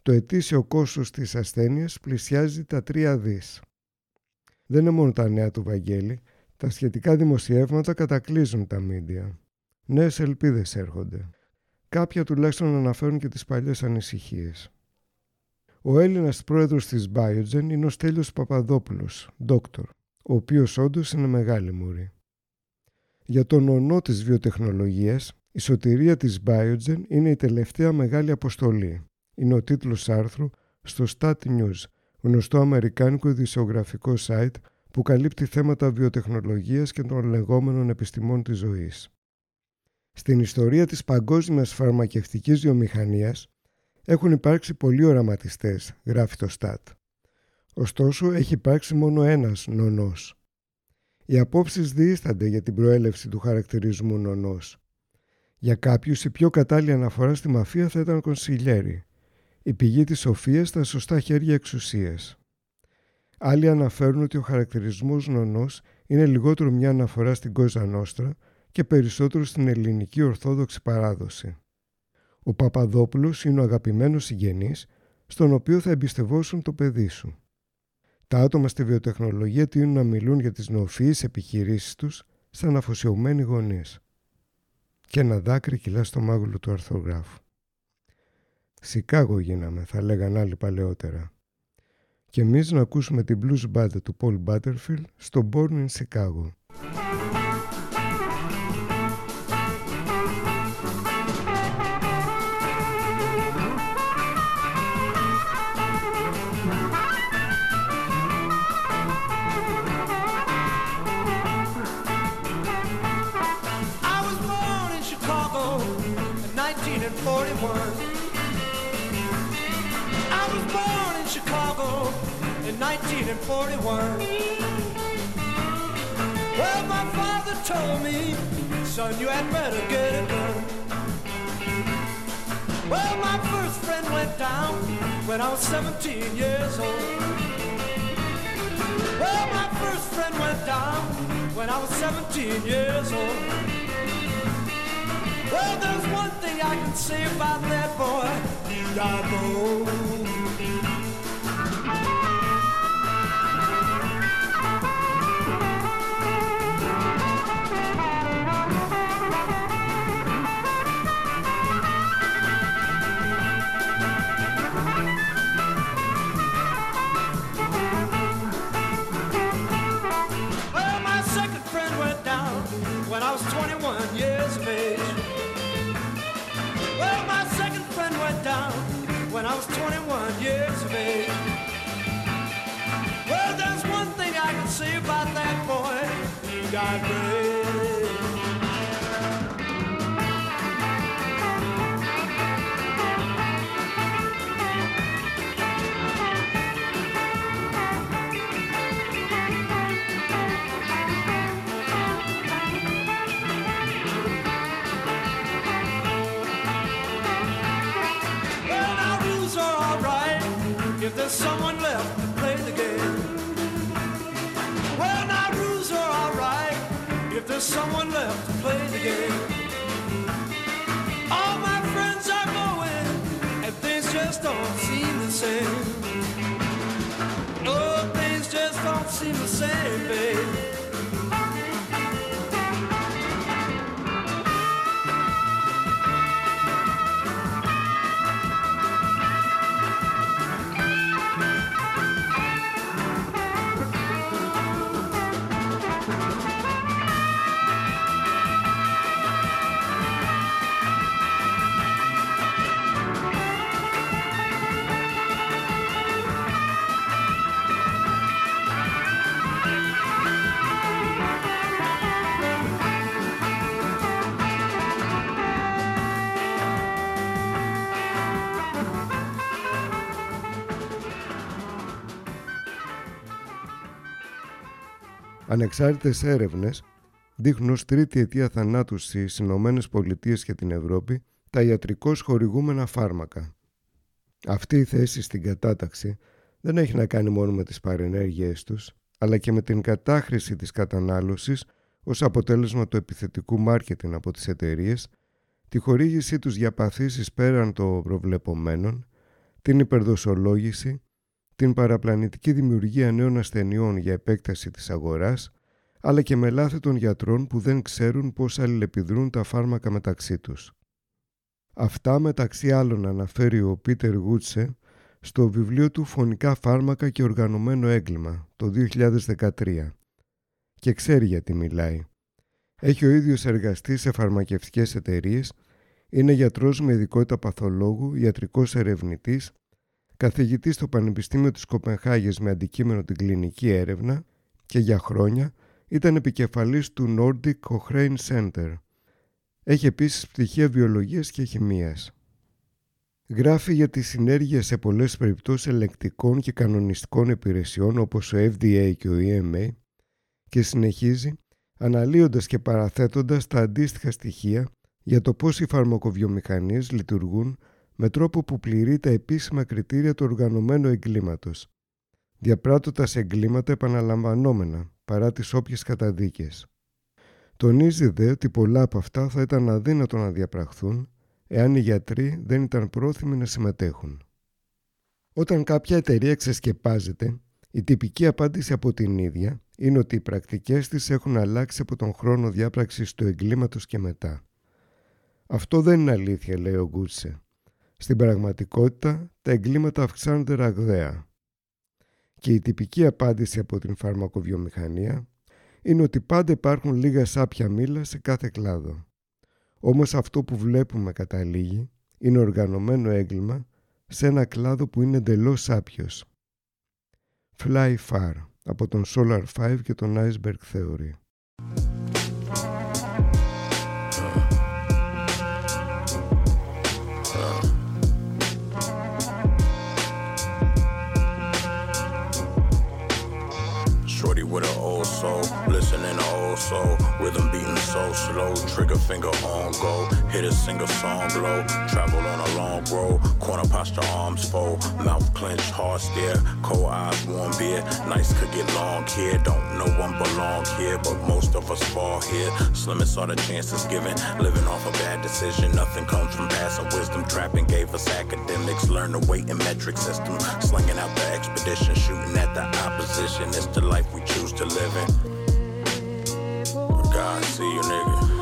Το ετήσιο κόστος της ασθένειας πλησιάζει τα 3 δις. Δεν είναι μόνο τα νέα του Βαγγέλη, τα σχετικά δημοσιεύματα κατακλείζουν τα μίντια. Νέες ελπίδες έρχονται. Κάποια τουλάχιστον αναφέρουν και τις παλιές ανησυχίες. Ο Έλληνας πρόεδρος της Biogen είναι ο Στέλιος Παπαδόπουλος, δόκτωρ, ο οποίος όντως είναι μεγάλη μουρή. Για τον ονό της βιοτεχνολογίας, η σωτηρία της Biogen είναι η τελευταία μεγάλη αποστολή. Είναι ο τίτλος άρθρου στο Stat News, γνωστό αμερικάνικο ειδησιογραφικό site που καλύπτει θέματα βιοτεχνολογίας και των λεγόμενων επιστημών της ζωής. Στην ιστορία της παγκόσμιας φαρμακευτικής βιομηχανίας, έχουν υπάρξει πολλοί οραματιστές, γράφει το ΣΤΑΤ. Ωστόσο, έχει υπάρξει μόνο ένας νονός. Οι απόψεις διήστανται για την προέλευση του χαρακτηρισμού νονός. Για κάποιους η πιο κατάλληλη αναφορά στη μαφία θα ήταν κονσιλιέρη, η πηγή της σοφίας στα σωστά χέρια εξουσίας. Άλλοι αναφέρουν ότι ο χαρακτηρισμός νονός είναι λιγότερο μια αναφορά στην Κόζα Νόστρα και περισσότερο στην ελληνική ορθόδοξη παράδοση. Ο Παπαδόπουλος είναι ο αγαπημένος συγγενής στον οποίο θα εμπιστευόσουν το παιδί σου. Τα άτομα στη βιοτεχνολογία τείνουν να μιλούν για τις νοοφυείς επιχειρήσεις τους σαν αφοσιωμένοι γονείς. Και ένα δάκρυ κυλά στο μάγουλο του αρθρογράφου. Σικάγο γίναμε, θα λέγαν άλλοι παλαιότερα. Και εμείς να ακούσουμε την blues band του Paul Butterfield στο Born in Chicago. Son, you had better get it done. Well, my first friend went down when I was 17 years old. Well, my first friend went down when I was 17 years old. Well, there's one thing I can say about that boy. He died. down when I was 21 years of age. Well, there's one thing I can say about that boy. He got brave. There's someone left to play the game. All my friends are going, and things just don't seem the same. No, things just don't seem the same, babe. Ανεξάρτητες έρευνες δείχνουν ως τρίτη αιτία θανάτου στις Ηνωμένες Πολιτείες και την Ευρώπη τα ιατρικώς χορηγούμενα φάρμακα. Αυτή η θέση στην κατάταξη δεν έχει να κάνει μόνο με τις παρενέργειές τους, αλλά και με την κατάχρηση της κατανάλωσης ως αποτέλεσμα του επιθετικού μάρκετινγκ από τις εταιρείες, τη χορήγησή τους για παθήσεις πέραν των προβλεπομένων, την υπερδοσολόγηση, την παραπλανητική δημιουργία νέων ασθενειών για επέκταση της αγοράς, αλλά και με λάθη των γιατρών που δεν ξέρουν πώς αλληλεπιδρούν τα φάρμακα μεταξύ τους. Αυτά μεταξύ άλλων αναφέρει ο Πίτερ Γούτσε στο βιβλίο του «Φωνικά φάρμακα και οργανωμένο έγκλημα» το 2013 και ξέρει γιατί μιλάει. Έχει ο ίδιος εργαστεί σε φαρμακευτικές εταιρείες, είναι γιατρός με ειδικότητα παθολόγου, ιατρικός ερευνητής καθηγητή στο Πανεπιστήμιο της Κοπενχάγης με αντικείμενο την κλινική έρευνα και για χρόνια ήταν επικεφαλής του Nordic Cochrane Center. Έχει επίσης πτυχία βιολογίας και χημίας. Γράφει για τη συνέργεια σε πολλές περιπτώσεις ελεκτικών και κανονιστικών υπηρεσιών όπως ο FDA και ο EMA και συνεχίζει αναλύοντας και παραθέτοντας τα αντίστοιχα στοιχεία για το πώς οι φαρμακοβιομηχανίες λειτουργούν με τρόπο που πληρεί τα επίσημα κριτήρια του οργανωμένου εγκλήματος, διαπράττοντας εγκλήματα επαναλαμβανόμενα παρά τις όποιες καταδίκες. Τονίζει δε ότι πολλά από αυτά θα ήταν αδύνατο να διαπραχθούν εάν οι γιατροί δεν ήταν πρόθυμοι να συμμετέχουν. Όταν κάποια εταιρεία ξεσκεπάζεται, η τυπική απάντηση από την ίδια είναι ότι οι πρακτικές της έχουν αλλάξει από τον χρόνο διάπραξης του εγκλήματος και μετά. Αυτό δεν είναι αλήθεια, λέει ο Γκούτσε. Στην πραγματικότητα, τα εγκλήματα αυξάνονται ραγδαία. Και η τυπική απάντηση από την φαρμακοβιομηχανία είναι ότι πάντα υπάρχουν λίγα σάπια μήλα σε κάθε κλάδο. Όμως αυτό που βλέπουμε καταλήγει είναι οργανωμένο έγκλημα σε ένα κλάδο που είναι εντελώς σάπιος. Fly Far από τον Solar 5 και τον Iceberg Theory. Soul. Rhythm beating so slow. Trigger finger on go. Hit a single song blow. Travel on a long road. Corner posture, arms fold. Mouth clenched, heart stare. Cold eyes, warm beer. Nice could get long here. Don't know one belong here, but most of us fall here. Slimmest are the chances given. Living off a bad decision. Nothing comes from passing wisdom. Trapping gave us academics. Learn the weight and metric system. Slinging out the expedition. Shooting at the opposition. It's the life we choose to live in. God, see you, nigga.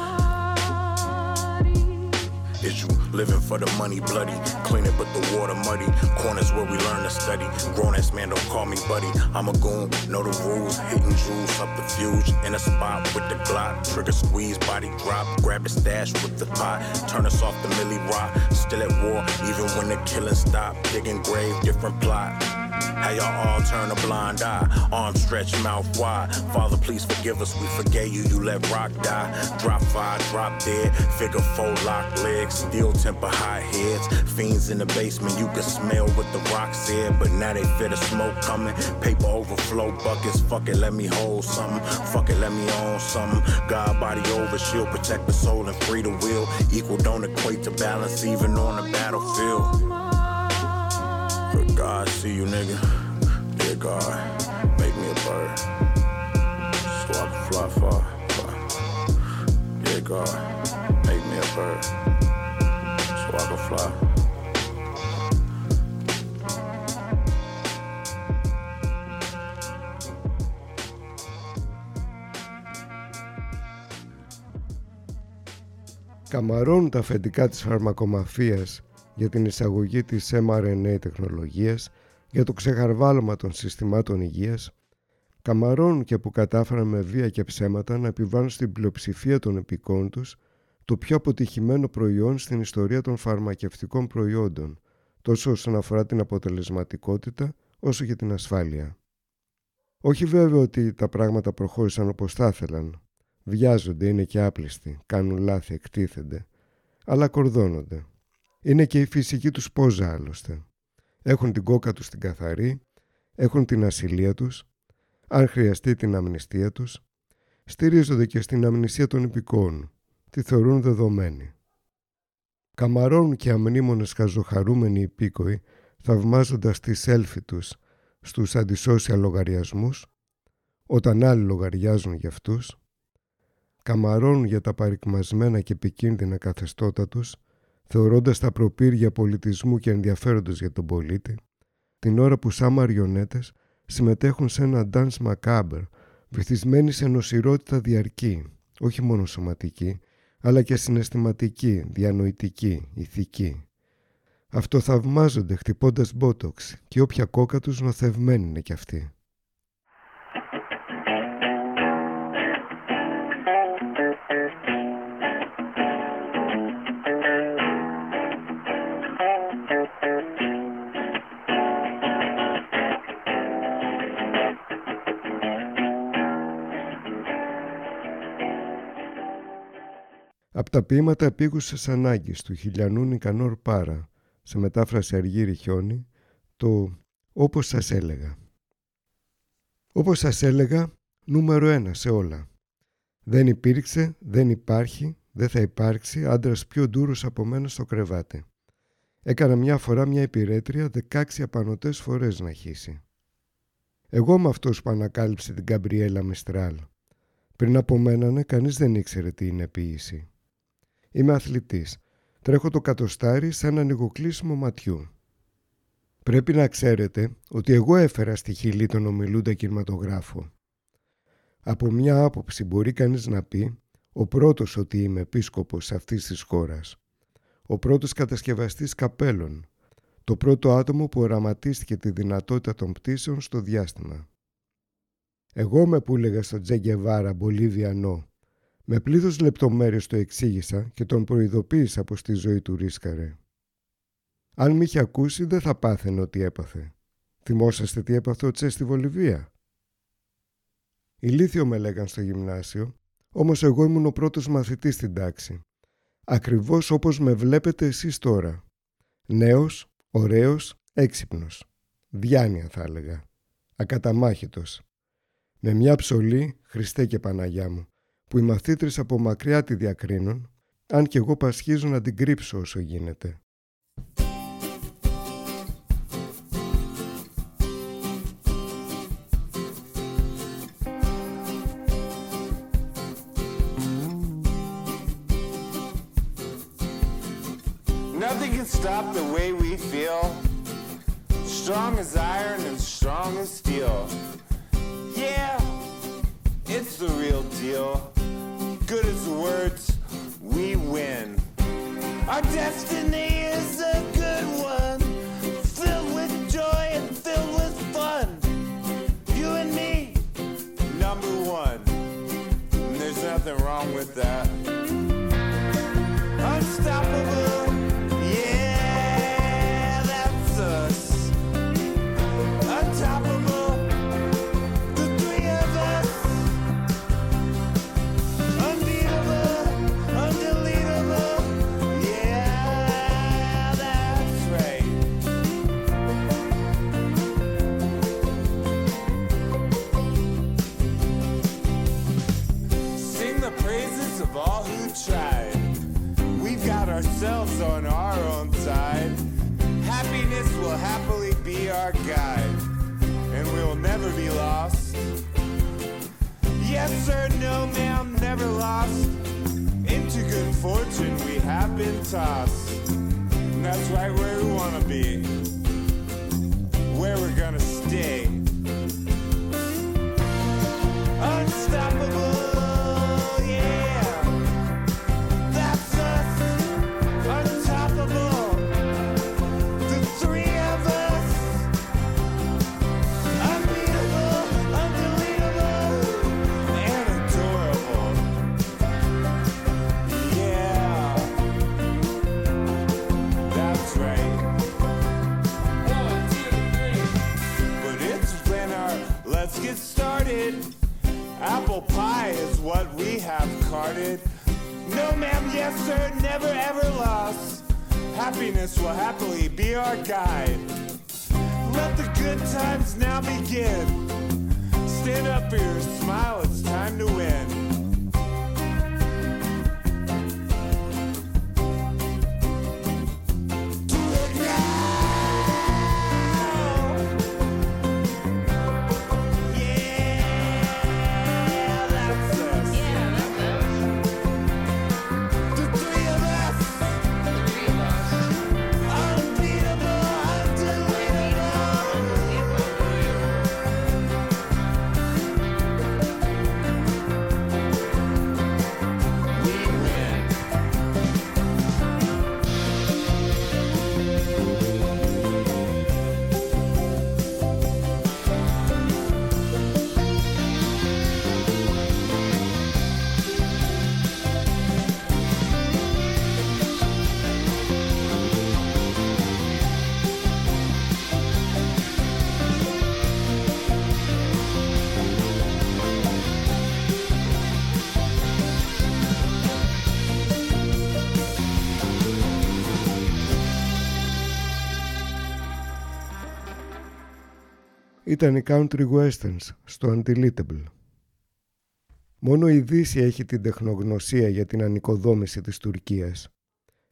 Is you living for the money bloody? Clean it, but the water muddy. Corners where we learn to study. Grown ass man, don't call me buddy. I'm a goon, know the rules. Hitting jewels fuse. In a spot with the Glock. Trigger squeeze, body drop. Grab the stash with the pot. Turn us off the milli rock. Still at war, even when the killing stop. Digging grave, different plot. How y'all all turn a blind eye, arms stretched, mouth wide. Father, please forgive us, we forget you, you let rock die. Drop five, drop dead, figure four, lock legs, steel temper, high heads. Fiends in the basement, you can smell what the rock said, but now they feel the smoke coming. Paper overflow buckets, fuck it, let me hold something. Fuck it, let me own something. God body over, shield, protect the soul and free the will. Equal don't equate to balance, even on the battlefield. But God, see you, nigga. Dear God, make me a bird. So I can fly far. far. Dear God, make me a bird. So I can fly. Καμαρώνουν τα αφεντικά της φαρμακομαφίας για την εισαγωγή της mRNA τεχνολογίας, για το ξεχαρβάλωμα των συστημάτων υγείας, καμαρώνουν και που κατάφεραν με βία και ψέματα να επιβάλλουν στην πλειοψηφία των επικών τους το πιο αποτυχημένο προϊόν στην ιστορία των φαρμακευτικών προϊόντων, τόσο όσον αφορά την αποτελεσματικότητα, όσο και την ασφάλεια. Όχι βέβαια ότι τα πράγματα προχώρησαν όπως θα ήθελαν. Βιάζονται, είναι και άπλιστοι, κάνουν λάθη, εκτίθενται, αλλά κορδώνονται. Είναι και η φυσική τους πόζα άλλωστε. Έχουν την κόκα τους την καθαρή, έχουν την ασυλία τους, αν χρειαστεί την αμνηστία τους, στηρίζονται και στην αμνησία των υπηκών, τη θεωρούν δεδομένη. Καμαρώνουν και αμνήμονες χαζοχαρούμενοι υπήκοοι, θαυμάζοντας τη selfie τους στους αντισώσια λογαριασμούς, όταν άλλοι λογαριάζουν για αυτούς, καμαρώνουν για τα παρικμασμένα και επικίνδυνα καθεστώτα τους, θεωρώντας τα προπύργια πολιτισμού και ενδιαφέροντος για τον πολίτη, την ώρα που σαν μαριονέτες συμμετέχουν σε ένα dance macabre, βυθισμένοι σε νοσηρότητα διαρκή, όχι μόνο σωματική, αλλά και συναισθηματική, διανοητική, ηθική. Αυτοθαυμάζονται χτυπώντας μπότοξ και όποια κόκα τους νοθευμένη είναι κι αυτή. Από τα ποίηματα επίγουσες ανάγκης του Χιλιανού Νικανόρ Πάρα, σε μετάφραση Αργύρι Χιόνι, το «Όπως σας έλεγα». Όπως σας έλεγα, νούμερο ένα σε όλα. Δεν υπήρξε, δεν υπάρχει, δεν θα υπάρξει άντρας πιο ντούρος από μένα στο κρεβάτι. Έκανα μια φορά μια υπηρέτρια 16 απανοτές φορές να χύσει. Εγώ είμαι αυτός που ανακάλυψε την Καμπριέλα Μιστράλ. Πριν από μένα, ναι, κανείς δεν ήξερε τι είναι ποίηση. Είμαι αθλητής. Τρέχω το κατοστάρι σαν ένα ανοιγοκλείσιμο ματιού. Πρέπει να ξέρετε ότι εγώ έφερα στη χειλή τον ομιλούντα κινηματογράφο. Από μια άποψη μπορεί κανείς να πει ο πρώτος ότι είμαι επίσκοπος αυτής της χώρας. Ο πρώτος κατασκευαστής καπέλων. το πρώτο άτομο που οραματίστηκε τη δυνατότητα των πτήσεων στο διάστημα. Εγώ με που έλεγα στον Τζέγκεβάρα Μπολίβιανό, με πλήθος λεπτομέρειες το εξήγησα και τον προειδοποίησα πως τη ζωή του ρίσκαρε. Αν μη είχε ακούσει δεν θα πάθαινε ότι έπαθε. Θυμόσαστε τι έπαθε ο Τσε στη Βολιβία; Ηλίθιο με λέγαν στο γυμνάσιο, όμως εγώ ήμουν ο πρώτος μαθητής στην τάξη. Ακριβώς όπως με βλέπετε εσείς τώρα. Νέος, ωραίος, έξυπνος. Διάνοια θα έλεγα. Ακαταμάχητος. Με μια ψωλή, Χριστέ και Παναγιά μου, που οι μαθήτρες από μακριά τη διακρίνουν, αν και εγώ πασχίζω να την κρύψω όσο γίνεται. Wrong with that. Unstoppable. Ourselves on our own side. Happiness will happily be our guide, and we'll never be lost. Yes, sir, no, ma'am, never lost. Into good fortune we have been tossed. And that's right where we want to be, where we're gonna stay. What we have carted. No, ma'am, yes, sir, never ever lost. Happiness will happily be our guide. Let the good times now begin. Stand up your smile, it's time to win. Ήταν οι Country Westerns στο Undeletable. Μόνο η Δύση έχει την τεχνογνωσία για την ανοικοδόμηση της Τουρκίας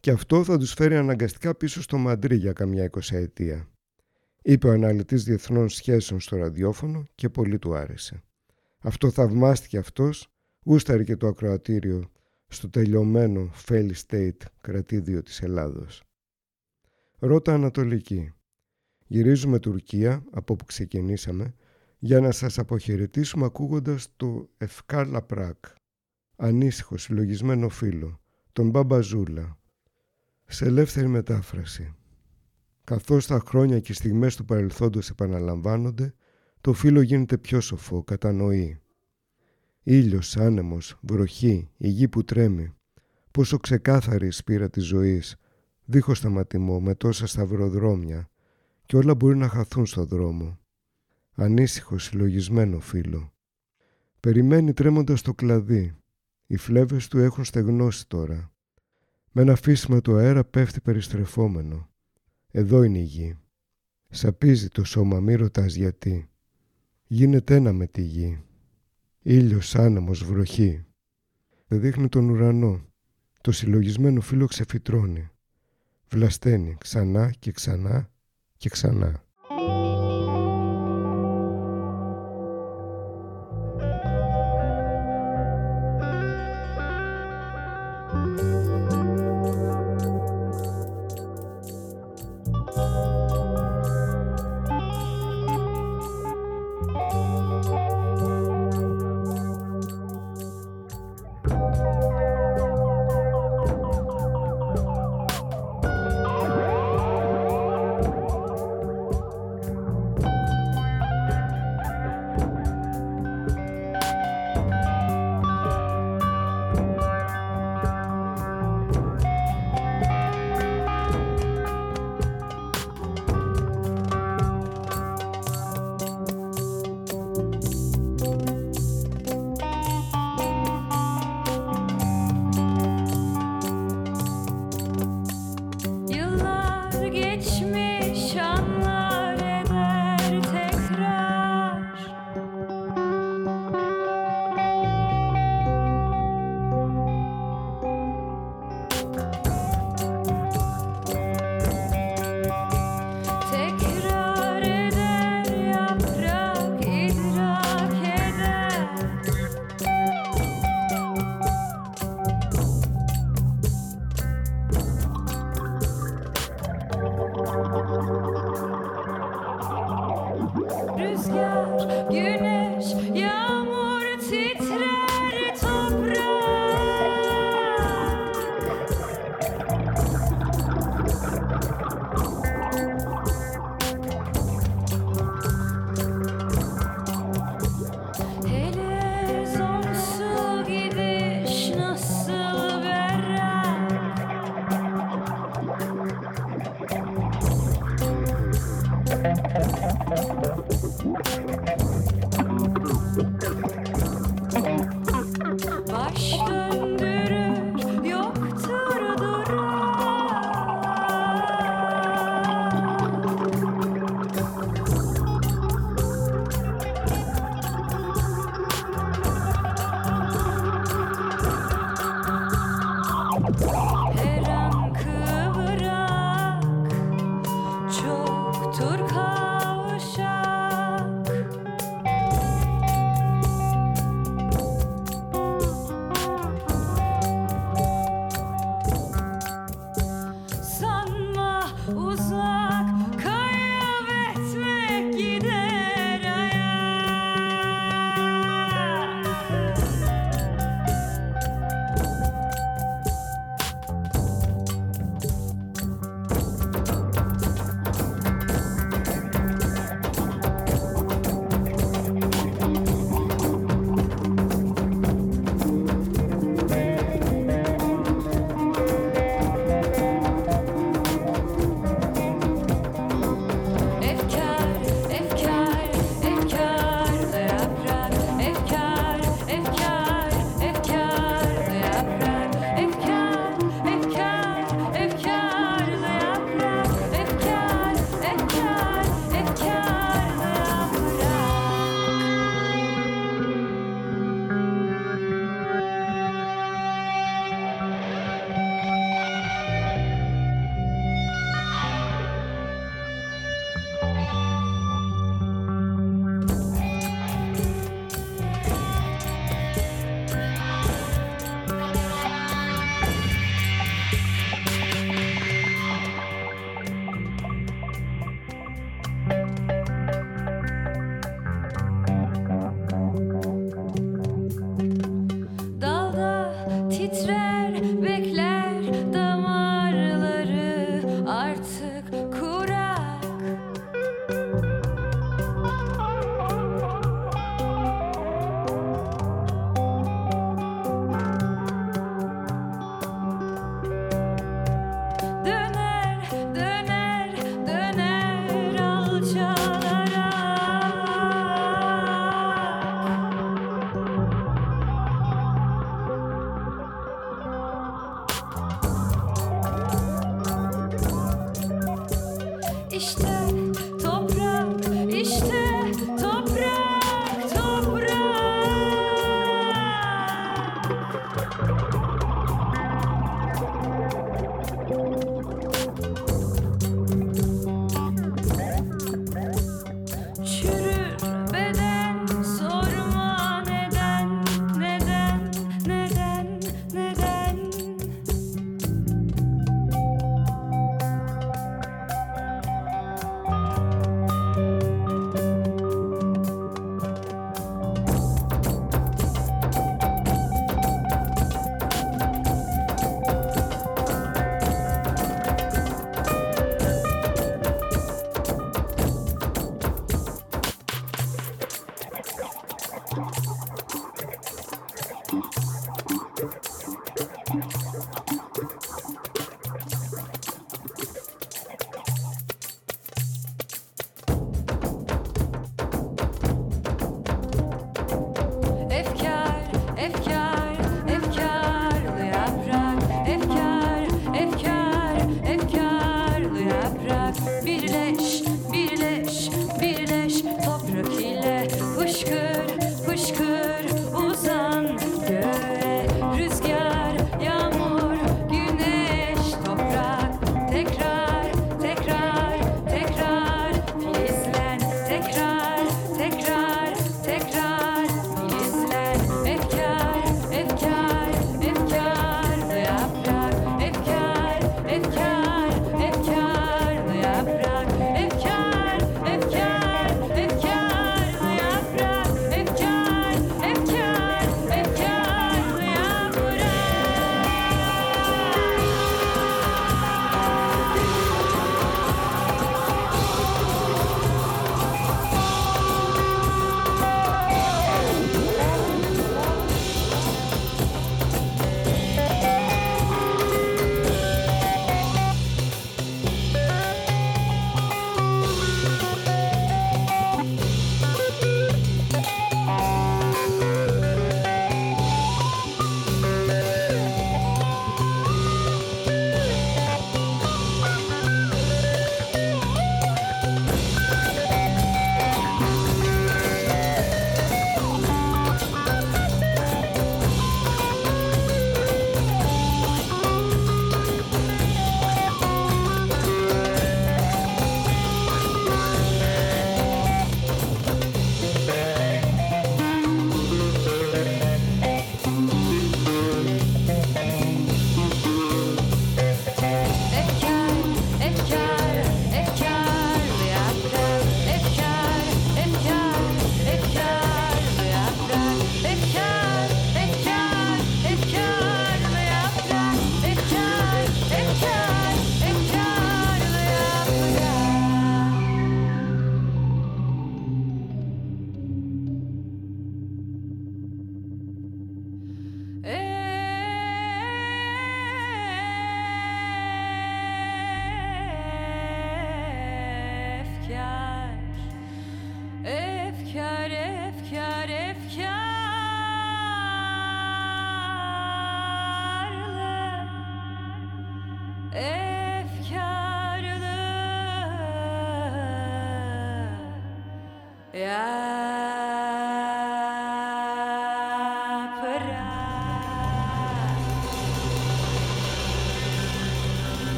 και αυτό θα τους φέρει αναγκαστικά πίσω στο Μαντρί για καμιά εικοσαετία. Είπε ο αναλυτής διεθνών σχέσεων στο ραδιόφωνο και πολύ του άρεσε. Αυτό θαυμάστηκε αυτός, γούσταρε και το ακροατήριο στο τελειωμένο Fail State κρατήδιο της Ελλάδος. Ρώτα Ανατολική. Γυρίζουμε Τουρκία, από όπου ξεκινήσαμε, για να σας αποχαιρετήσουμε ακούγοντας το Ευκάλα Πράκ, ανήσυχο συλλογισμένο φίλο, τον Μπαμπαζούλα, σε ελεύθερη μετάφραση. Καθώς τα χρόνια και οι στιγμές του παρελθόντος επαναλαμβάνονται, το φύλλο γίνεται πιο σοφό, κατανοεί. Ήλιος, άνεμος, βροχή, η γη που τρέμει. Πόσο ξεκάθαρη η σπήρα της ζωής, δίχως σταματημό, με τόσα σταυροδρόμια, και όλα μπορεί να χαθούν στο δρόμο. Ανήσυχο, συλλογισμένο φίλο. Περιμένει τρέμοντας το κλαδί. Οι φλέβες του έχουν στεγνώσει τώρα. Με ένα φύσιμα του αέρα πέφτει περιστρεφόμενο. Εδώ είναι η γη. Σαπίζει το σώμα, μη ρωτάς γιατί. Γίνεται ένα με τη γη. Ήλιος, άνεμος, βροχή. Δείχνει τον ουρανό. Το συλλογισμένο φύλλο ξεφυτρώνει. Βλασταίνει ξανά και ξανά και ξανά.